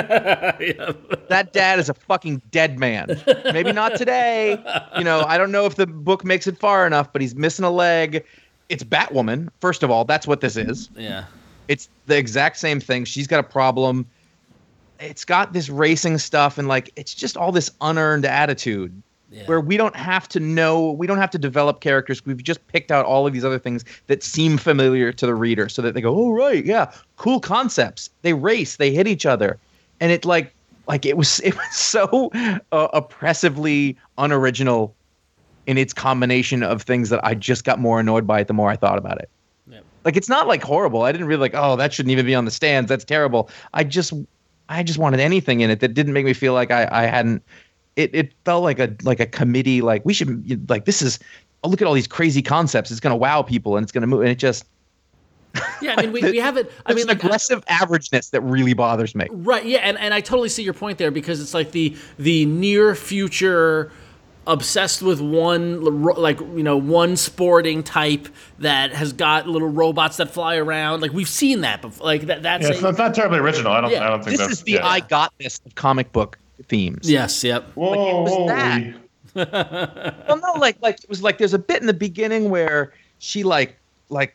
That dad is a fucking dead man. Maybe not today. You know i don't know if the book makes it far enough but he's missing a leg. It's batwoman first of all. That's what this is. Yeah. It's the exact same thing. She's got a problem. It's got this racing stuff and like it's just all this unearned attitude Yeah. where we don't have to know, we don't have to develop characters. We've just picked out all of these other things that seem familiar to the reader so that they go, "Oh right, yeah, cool concepts. They race, they hit each other." And it like like it was it was so uh, oppressively unoriginal in its combination of things that I just got more annoyed by it the more I thought about it. Like it's not like horrible. I didn't really like, oh, that shouldn't even be on the stands. That's terrible. I just I just wanted anything in it that didn't make me feel like I, I hadn't it, it felt like a like a committee, like we should like this is oh, look at all these crazy concepts. It's gonna wow people and it's gonna move and it just Yeah, I mean, we, we have it. I mean, an like, aggressive averageness that really bothers me. right? Yeah, and, and I totally see your point there because it's like the the near future obsessed with one like you know one sporting type that has got little robots that fly around like we've seen that before like that that's yeah, a- it's, not, not terribly original. I don't. Yeah. I don't think This that's, is the yeah. I got this of comic book themes. yes yep Whoa, like, it was that. well, no, like like it was like there's a bit in the beginning where she like like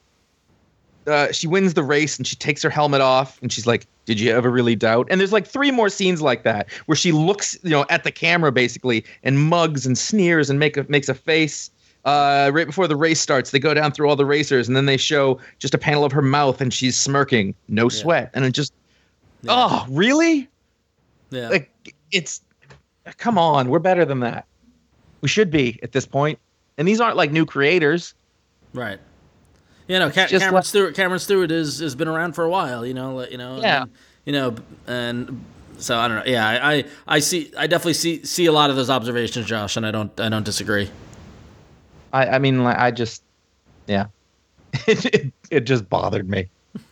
uh, she wins the race and she takes her helmet off and she's like, "Did you ever really doubt?" And there's like three more scenes like that where she looks, you know, at the camera basically and mugs and sneers and make a, makes a face. Uh, right before the race starts, they go down through all the racers and then they show just a panel of her mouth and she's smirking, no sweat, and it just, oh, really? yeah. Like it's come on we're better than that. We should be at this point. And these aren't like new creators. Right You know, Ca- just Cameron like- Stewart. Cameron Stewart is has been around for a while. You know, you know. Yeah. And, you know, and so I don't know. Yeah, I, I I see. I definitely see see a lot of those observations, Josh, and I don't I don't disagree. I, I mean, like, I just, yeah, it, it, it just bothered me,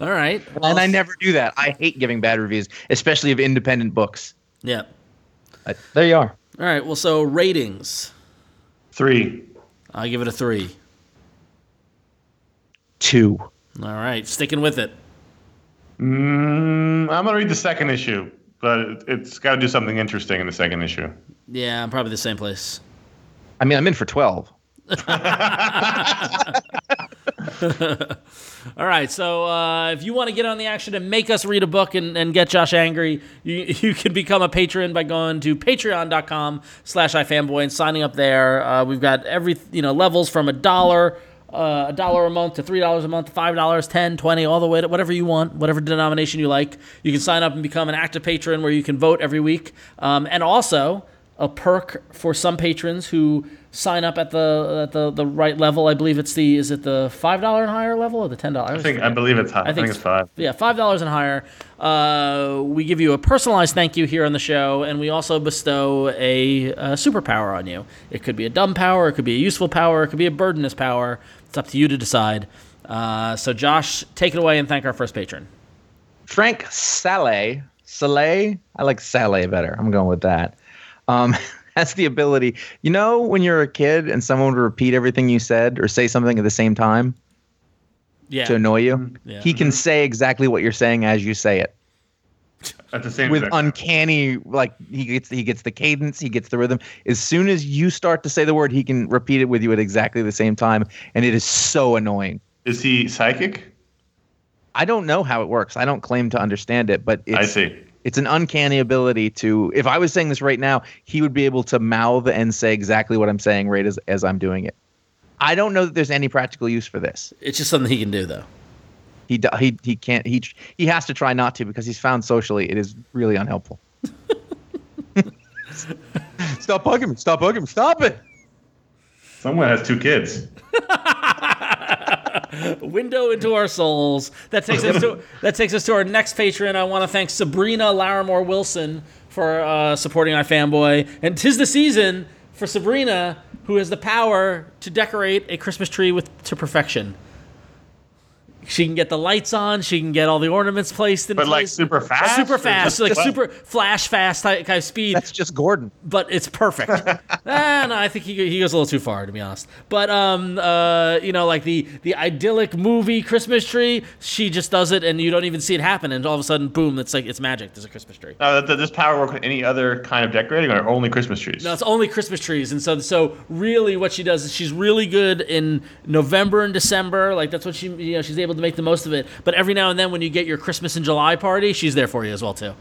All right. and I never do that. I hate giving bad reviews, especially of independent books. Yeah. But there you are. All right. Well, so ratings. Three. I give it a three. Two. All right, sticking with it. Mm, I'm gonna read the second issue, but it- it's got to do something interesting in the second issue. Yeah, I'm probably the same place. I mean, I'm in for twelve. All right, so uh, if you want to get on the action and make us read a book and, and get Josh angry, you, you can become a patron by going to patreon.com slash ifanboy and signing up there. Uh, we've got every, you know, levels from a dollar, a dollar a month to three dollars a month, five dollars, ten, twenty, all the way to whatever you want, whatever denomination you like. You can sign up and become an active patron where you can vote every week. Um, and also a perk for some patrons who sign up at the at the, the right level. I believe it's the is it the five dollar and higher level or the ten dollars? I think I believe it's high. I think, it's five. Yeah, five dollars and higher. Uh, we give you a personalized thank you here on the show, and we also bestow a, uh superpower on you. It could be a dumb power, it could be a useful power, it could be a burdenous power. It's up to you to decide. Uh, so, Josh, take it away and thank our first patron. Frank Saleh. Saleh. I like Saleh better. I'm going with that. Um, has the ability. You know, when you're a kid and someone would repeat everything you said or say something at the same time Yeah, to annoy you, Yeah. he can say exactly what you're saying as you say it. At the same with time. uncanny like he gets he gets the cadence he gets the rhythm as soon as you start to say the word he can repeat it with you at exactly the same time and it is so annoying Is he psychic? i don't know how it works i don't claim to understand it but it's I see. it's an uncanny ability to if i was saying this right now he would be able to mouth and say exactly what i'm saying right as, as i'm doing it i don't know that there's any practical use for this it's just something he can do, though. He he he can't he he has to try not to because he's found socially it is really unhelpful stop bugging me stop bugging me stop it Someone has two kids. window into our souls. That takes us to that takes us to our next patron. I want to thank Sabrina Larimore Wilson for uh, supporting iFanboy, and tis the season for Sabrina, who has the power to decorate a Christmas tree with to perfection. She can get the lights on. She can get all the ornaments placed in But like super fast? super fast, just- like Well, super flash fast type, kind of speed That's just Gordon. but it's perfect. ah, no, I think he, he goes a little too far to be honest. But um, uh, you know, like the the idyllic movie Christmas tree, she just does it, and you don't even see it happen, and all of a sudden, boom! It's like it's magic. There's a Christmas tree. Now, does this power work with any other kind of decorating or only Christmas trees? No, it's only Christmas trees, and so so really, what she does is she's really good in November and December. Like that's what she you know she's able to make the most of it. But every now and then, when you get your Christmas and July party, she's there for you as well too.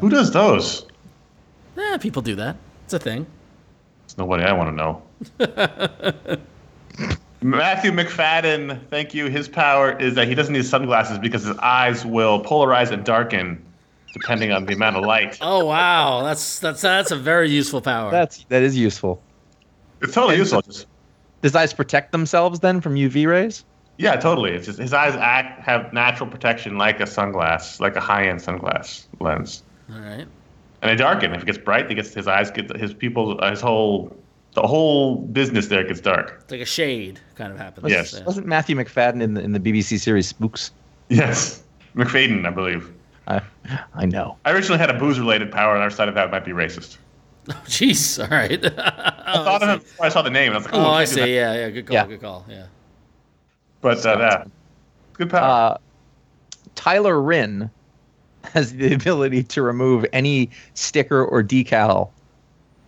Who does those? Eh, people do that. It's a thing. It's nobody I want to know. Matthew McFadden, thank you. His power is that he doesn't need sunglasses because his eyes will polarize and darken depending on the amount of light. Oh wow, that's that's that's a very useful power. That's that is useful. It's totally useful. Does eyes protect themselves then from UV rays? Yeah, totally. It's just his eyes act have natural protection like a sunglass, like a high-end sunglass lens. all right. And they darken. If it gets bright, he gets his eyes get his people his whole the whole business there gets dark. It's like a shade kind of happens. Yes. Yeah. Wasn't Matthew McFadden in the in the BBC series Spooks? Yes. McFadden, I believe. I I know. I originally had a booze-related power, and I decided that might be racist. Oh, jeez. All right. I thought oh, of him before I saw the name, and I was like, Oh, "Oh, I can't that." see. Yeah, yeah. Good call. Yeah. Good call. Yeah. But uh, yeah, good power. Uh, Tyler Rinn has the ability to remove any sticker or decal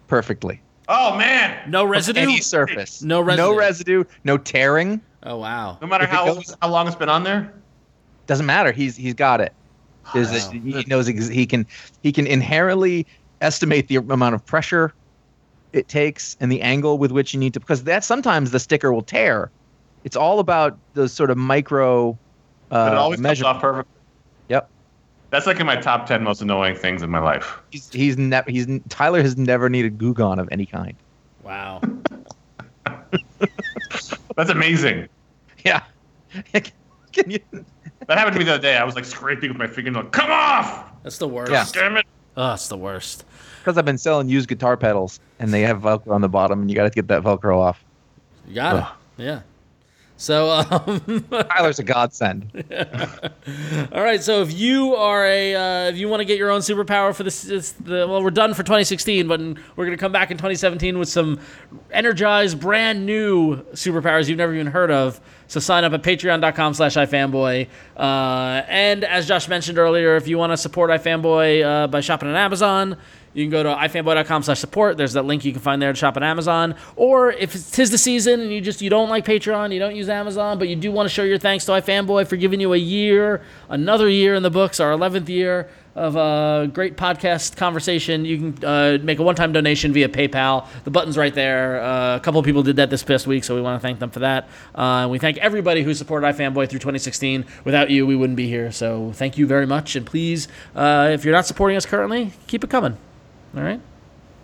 perfectly. oh man! No residue. Any surface. No residue. No residue. No tearing. Oh wow. No matter If how goes- how long it's been on there. Doesn't matter. He's he's got it. There's a, he knows ex- he can he can inherently estimate the amount of pressure it takes and the angle with which you need to because that sometimes the sticker will tear. It's all about those sort of micro uh, But it always comes off perfect. Yep. That's like in my top ten most annoying things in my life. He's he's never he's Tyler has never needed Goo Gone of any kind. Wow. That's amazing. Yeah. Can you? That happened to me the other day. I was like scraping with my finger, like, come off! That's the worst. Yeah. Damn it! Oh, it's the worst. Because I've been selling used guitar pedals, and they have Velcro on the bottom, and you got to get that Velcro off. You got Ugh. it. Yeah. So, um, Tyler's a godsend. all right. So, if you are a, uh, if you want to get your own superpower for this, this the, well, we're done for 2016, but we're gonna come back in 2017 with some energized, brand new superpowers you've never even heard of. So, sign up at Patreon.com/slash iFanboy. Uh, and as Josh mentioned earlier, if you want to support iFanboy uh, by shopping on Amazon. You can go to ifanboy.com slash support. There's that link you can find there to shop on Amazon. Or if it's tis the season and you just you don't like Patreon, you don't use Amazon, but you do want to show your thanks to iFanboy for giving you a year, another year in the books, our 11th year of a great podcast conversation, you can uh, make a one-time donation via PayPal. The button's right there. Uh, a couple of people did that this past week, so we want to thank them for that. Uh, we thank everybody who supported iFanboy through 2016. Without you, we wouldn't be here. So thank you very much, and please, uh, if you're not supporting us currently, keep it coming. All right.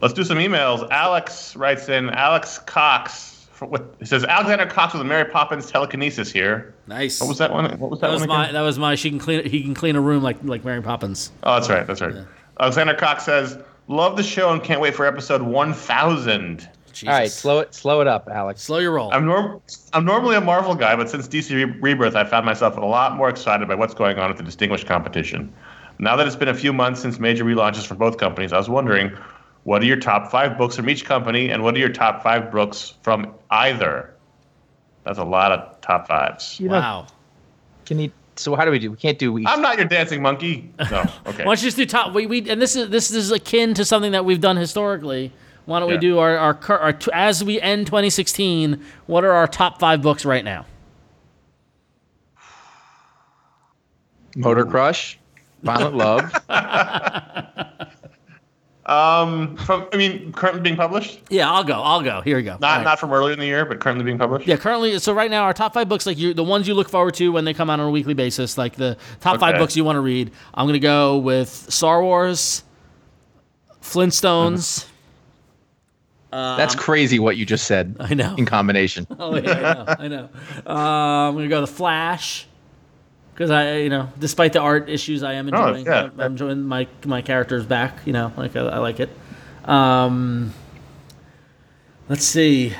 Let's do some emails. Alex writes in, Alex Cox. What, he says, Alexander Cox with a Mary Poppins telekinesis here. Nice. What was that one? What was that, That was one my. again? That was my. She can clean. He can clean a room like like Mary Poppins. Oh, that's right. That's right. Alexander Cox says, love the show and can't wait for episode 1000. Jesus. All right, slow it, slow it up, Alex. Slow your roll. I'm norm- I'm normally a Marvel guy, but since DC Re- Rebirth, I found myself a lot more excited by what's going on at the distinguished competition. Now that it's been a few months since major relaunches for both companies, I was wondering, what are your top five books from each company, and what are your top five books from either? That's a lot of top fives. You know, wow. Can you? So how do we do? We can't do. Each, I'm not your dancing monkey. No, okay. Why don't you just do top? We, we and this is this is akin to something that we've done historically. Why don't we do our our, cur- our as we end 2016? What are our top five books right now? Motor Crush, Violent Love. Um, from I mean, currently being published, Yeah, I'll go. I'll go. Here we go. not All right. not from earlier in the year, but currently being published. Yeah, currently, so right now our top five books, like you, the ones you look forward to when they come out on a weekly basis, like the top five Okay. books you want to read. I'm gonna go with Star Wars, Flintstones. That's crazy what you just said I know. in combination. Oh yeah, I know. I know. Uh, I'm gonna go the Flash because I, you know, despite the art issues, I am enjoying. Oh, enjoying. yeah. I'm enjoying my my characters back. You know, like I, I like it. Um, let's see.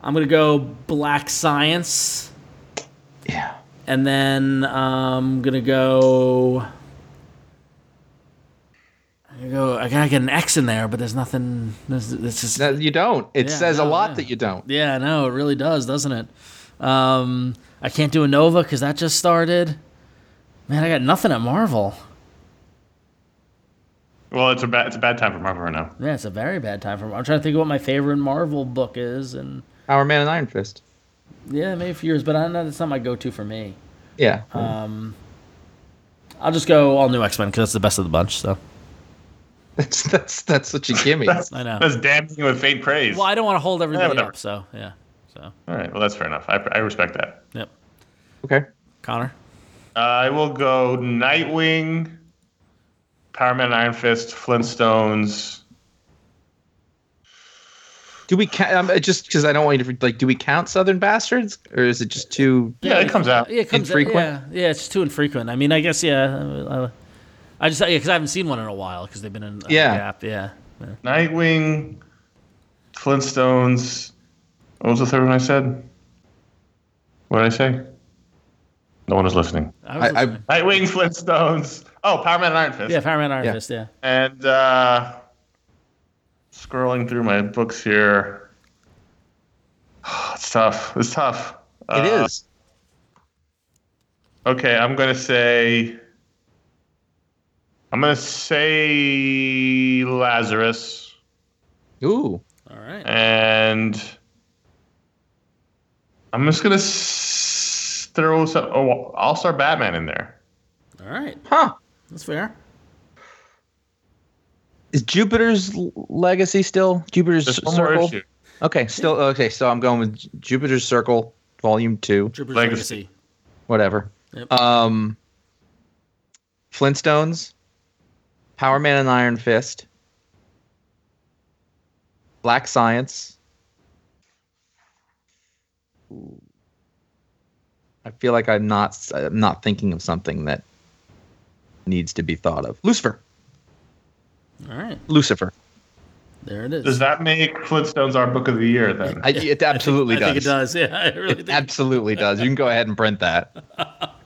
I'm gonna go Black Science, Yeah. and then I'm gonna go. I go. I gotta get an X in there, but there's nothing. There's, it's just No, you don't. It Yeah, says a lot yeah. that you don't. Yeah, no, it really does, doesn't it? Um, I can't do a Nova because that just started. Man, I got nothing at Marvel. Well, it's a bad it's a bad time for Marvel right now. Yeah, it's a very bad time for. Marvel. I'm trying to think of what my favorite Marvel book is, and Power Man and Iron Fist. yeah, maybe a few years, but I know that's not my go-to for me. Yeah. Um, I'll just go all new X Men because that's the best of the bunch. So that's that's that's such a gimme. That's, I know. That's damning with faint praise. well, I don't want to hold everybody whatever. up. So yeah, so All right, well that's fair enough. I, I respect that. yep. okay. Conor. I will go Nightwing, Power Man, Iron Fist, Flintstones. Do we count? Um, just because I don't want you to like. Do we count Southern Bastards, or is it just too? Yeah, it comes out. Yeah, it comes Infrequent? Yeah, yeah, it's too infrequent. I mean, I guess yeah. uh, I just yeah, because I haven't seen one in a while because they've been in a Yeah. gap. Yeah. Nightwing, Flintstones. What was the third one I said? What did I say? No one is listening. I was I, I listening. Nightwing, Flintstones. Oh, Power Man and Iron Fist. yeah, Power Man and Iron Yeah. Fist. Yeah. And uh, scrolling through my books here. It's tough. It's tough. it Uh, is. Okay, I'm gonna say. I'm gonna say Lazarus, Ooh. All right. and I'm just gonna s- throw some oh, All Star Batman in there. All right. Huh. That's fair. Is Jupiter's legacy still Jupiter's Just one more circle? issue. Okay, still okay. So I'm going with Jupiter's Circle, Volume Two, Jupiter's Legacy. Legacy. whatever. Yep. Um, Flintstones, Power Man and Iron Fist, Black Science, I feel like I'm not I'm not thinking of something that needs to be thought of. Lucifer. All right, Lucifer. there it is. Does that make Flintstones our book of the year then? I, it absolutely I does. think it does. Yeah, I really It think. absolutely does. You can go ahead and print that.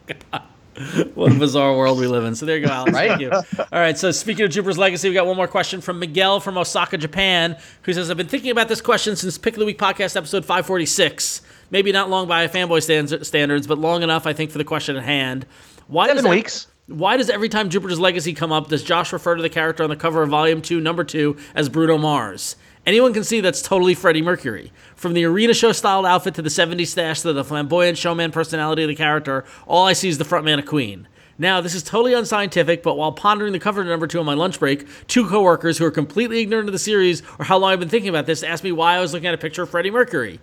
What a bizarre world we live in. So there you go, Alex. Right? Thank you. All right. So speaking of Jupiter's Legacy, we got one more question from Miguel from Osaka, Japan, who says, "I've been thinking about this question since Pick of the Week podcast episode 546. Maybe not long by fanboy stands- standards, but long enough, I think, for the question at hand. Why Seven does weeks. Why does every time Jupiter's Legacy come up, does Josh refer to the character on the cover of Volume 2, Number 2 as Bruno Mars? Anyone can see that's totally Freddie Mercury. From the arena show styled outfit to the 70s stash to the flamboyant showman personality of the character, all I see is the frontman of Queen. Now, this is totally unscientific, but while pondering the cover of number two on my lunch break, two coworkers who are completely ignorant of the series or how long I've been thinking about this asked me why I was looking at a picture of Freddie Mercury.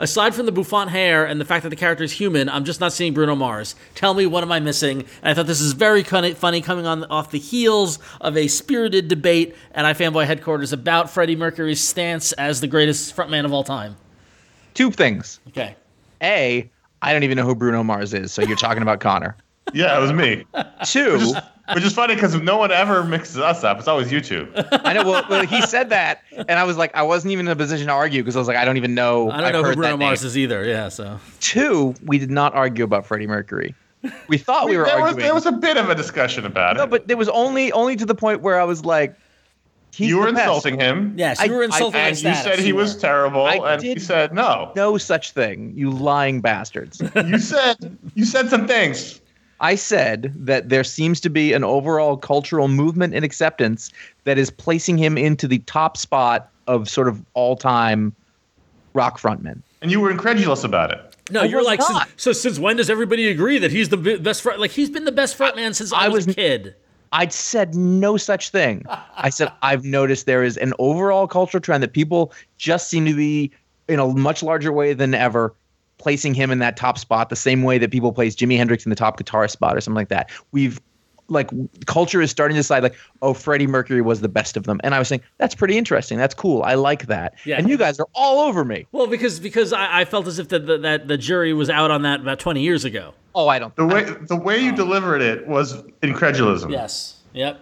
Aside from the bouffant hair and the fact that the character is human, I'm just not seeing Bruno Mars. Tell me, what am I missing? And I thought this is very funny coming on off the heels of a spirited debate at iFanboy headquarters about Freddie Mercury's stance as the greatest frontman of all time. Two things. Okay. A, I don't even know who Bruno Mars is, so you're talking about Conor. Yeah, it was me. Two, Which is funny because no one ever mixes us up. It's always you two. I know. Well, well, he said that, and I was like, I wasn't even in a position to argue because I was like, I don't even know. I don't I've know who heard Bruno Mars name. is either. Yeah, so. Two, we did not argue about Freddie Mercury. We thought we were there, was, arguing. there was a bit of a discussion about no, it. but there was only only to the point where I was like, he's you were the best. insulting him. Yes, you I- were I- insulting my And you said he You was terrible, I and he said no. No such thing, you lying bastards. You said you said some things. I said that there seems to be an overall cultural movement and acceptance that is placing him into the top spot of sort of all time rock frontmen. And you were incredulous about it. No, I you're like, since, so since when does everybody agree that he's the best front? Like, he's been the best frontman since I, I was, a kid. I said no such thing. I said I've noticed there is an overall cultural trend that people just seem to be in a much larger way than ever placing him in that top spot the same way that people place Jimi Hendrix in the top guitar spot or something like that. We've like culture is starting to decide like oh Freddie Mercury was the best of them and I was saying that's pretty interesting that's cool I like that Yeah. and you guys are all over me Well, because because I, I felt as if the, the, that the jury was out on that about 20 years ago. oh I don't The way the way you delivered it was incredulism. Yes. Yep.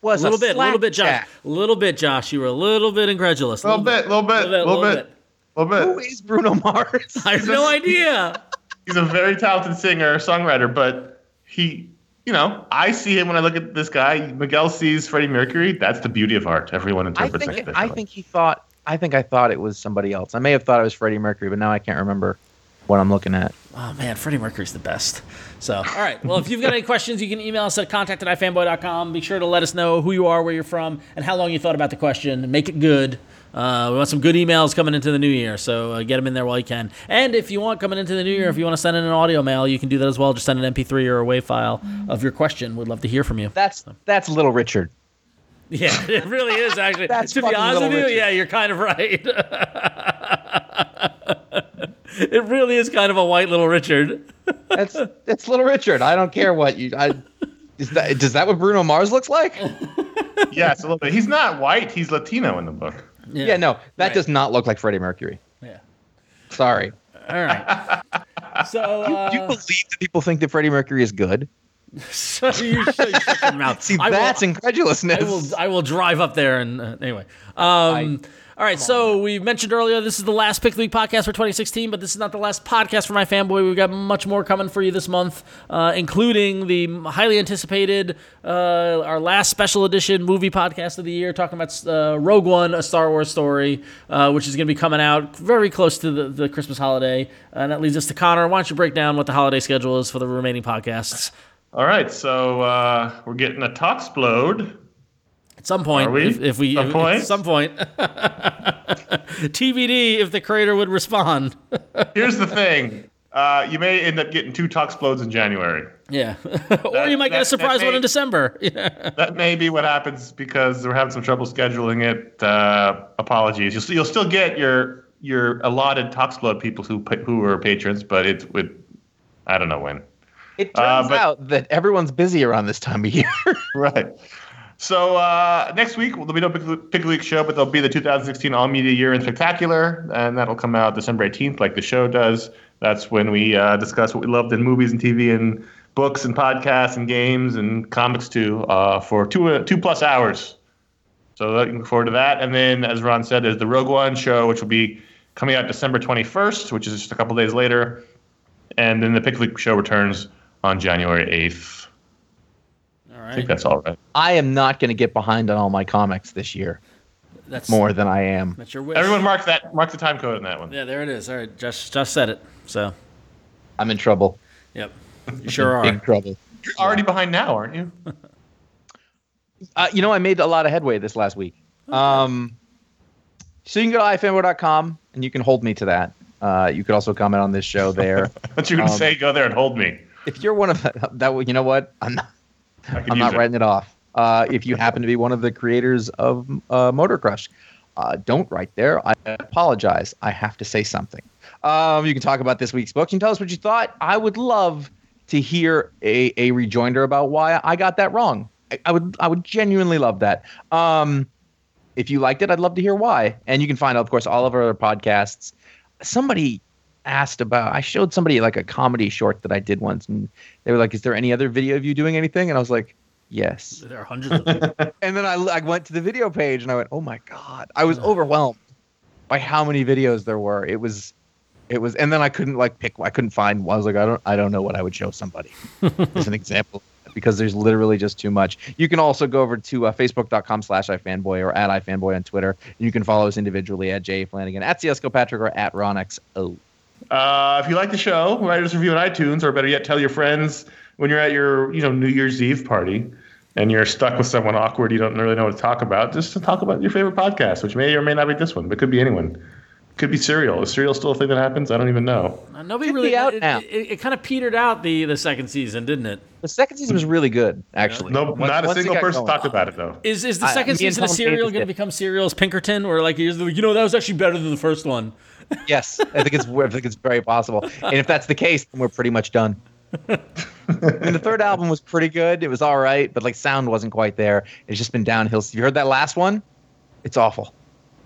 was A little bit, a little bit, Josh. A little bit, Josh. You were a little bit incredulous. A little bit, little bit, little bit, little little bit, bit. little bit. is Bruno Mars I have no idea. He's a very talented singer, songwriter, but he, you know, I see him when I look at this guy. Miguel sees Freddie Mercury. That's the beauty of art. Everyone I interprets think it. I think he thought I think I thought it was somebody else. I may have thought it was Freddie Mercury, but now I can't remember what I'm looking at. Oh man, Freddie Mercury's the best. So, all right. Well, if you've got any questions, you can email us at contact at ifanboy.com. Be sure to let us know who you are, where you're from, and how long you thought about the question. Make it good. Uh, we want some good emails coming into the new year, so uh, get them in there while you can. And if you want coming into the new year, if you want to send in an audio mail, you can do that as well. Just send an MP3 or a WAV file of your question. We'd love to hear from you. That's that's Little Richard. Yeah, it really is actually. That's to be fucking honest with you, Richard. yeah, you're kind of right. it really is kind of a white little Richard. That's that's Little Richard. I don't care what you. I, is that does that what Bruno Mars looks like? yes, a little bit. He's not white. He's Latino in the book. Yeah, no, that Right. does not look like Freddie Mercury. Yeah. Sorry. All right. So, uh, Do you believe that people think that Freddie Mercury is good? so you shut, your mouth. See, I will- that's incredulousness. I will I will drive up there and uh, anyway. Um, all right, so we mentioned earlier this is the last Pick of the Week podcast for 2016, but this is not the last podcast for iFanboy. We've got much more coming for you this month, uh, including the highly anticipated uh, our last special edition movie podcast of the year, talking about uh, Rogue One, a Star Wars story, uh, which is going to be coming out very close to the, the Christmas holiday, and that leads us to Conor. Why don't you break down what the holiday schedule is for the remaining podcasts? All right, so uh, we're getting a Toxplode. At some point, Are we? if, if we Some if- point? at some point, TBD if the creator would respond. Here's the thing. Uh, you may end up getting two Toxplodes in January. Yeah, or you might get a surprise that one in December. Yeah. That may be what happens because we're having some trouble scheduling it. Uh, apologies. You'll, you'll still get your your allotted Toxplode people who pa- who are patrons, but it's with I don't know when. It Uh, turns but- out that everyone's busy around this time of year. Right. So uh, next week there'll be no Pick Week show, but there'll be the 2016 All Media Year in Spectacular, and that'll come out December 18th, like the show does. That's when we uh, discuss what we loved in movies and TV and books and podcasts and games and comics too uh, for two uh, two plus hours. So looking forward to that. And then, as Ron said, there's the Rogue One show, which will be coming out December 21st, which is just a couple days later. And then the Pick Week show returns on January 8th. All I think that's all right. I am not going to get behind on all my comics this year That's more than I am. That's your wish. Everyone mark that mark the time code on that one. Yeah, there it is. All right, just just said it. So, I'm in trouble. yep. You sure are. Big trouble. You're already behind now, aren't you? Uh, you know, I made a lot of headway this last week. Um, so you can go to ifanboy.com and you can hold me to that. Uh, you could also comment on this show there. But you can Um, say, go there and hold me. if you're one of that, you know what? I'm not. I'm not it. writing it off. Uh, if you happen to be one of the creators of uh, Motor Crush, uh, don't write there. I apologize. I have to say something. Um, you can talk about this week's book and tell us what you thought. I would love to hear a, a rejoinder about why I got that wrong. I, I would I would genuinely love that. Um, if you liked it, I'd love to hear why. And you can find, of course, all of our other podcasts. Somebody asked about. I showed somebody like a comedy short that I did once, and they were like, "Is there any other video of you doing anything?" And I was like, "Yes." There are hundreds of them. And then I, I went to the video page, and I went, "Oh my god!" I was overwhelmed by how many videos there were. It was, it was, and then I couldn't like pick. I couldn't find. I was like, I don't, I don't know what I would show somebody as an example because there's literally just too much. You can also go over to uh, facebook.com slash ifanboy or at ifanboy on Twitter. You can follow us individually at Jay Flanagan, at CS Patrick, or at RonXO. Uh, if you like the show, write us a review on iTunes, or better yet, tell your friends when you're at your you know New Year's Eve party and you're stuck with someone awkward you don't really know what to talk about. Just to talk about your favorite podcast, which may or may not be this one, but could be anyone. Could be Serial. Is Serial still a thing that happens? I don't even know. Uh, Nobody Should really. out it, now. It, it, kind of petered out the the second season, didn't it? The second season was really good, actually. No, Once- not a single person going. talked about it though. Is is the second me and season of Tom Serial going to become Serial's Pinkerton, or like you're like, you know that was actually better than the first one? Yes, I think it's I think it's very possible. And if that's the case, then we're pretty much done. I mean, the third album was pretty good. It was all right, but like sound wasn't quite there. It's just been downhill. You heard that last one? It's awful.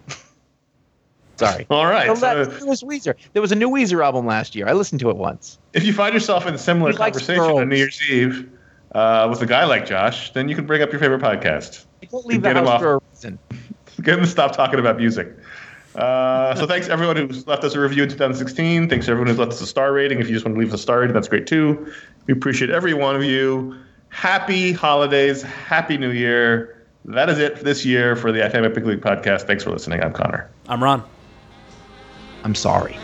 Sorry. All right. So that, was Weezer. There was a new Weezer album last year. I listened to it once. if you find yourself in a similar He conversation on New Year's Eve uh, with a guy like Josh, then you can bring up your favorite podcast. I don't leave the house off. for a reason. Get him to stop talking about music. Uh, so thanks everyone who's left us a review in 2016. Thanks everyone who's left us a star rating. If you just want to leave us a star rating, that's great too. We appreciate every one of you. Happy holidays. Happy New Year. That is it for this year for the iFanboy Pick of the Week podcast. Thanks for listening. I'm Conor. I'm Ron. I'm sorry.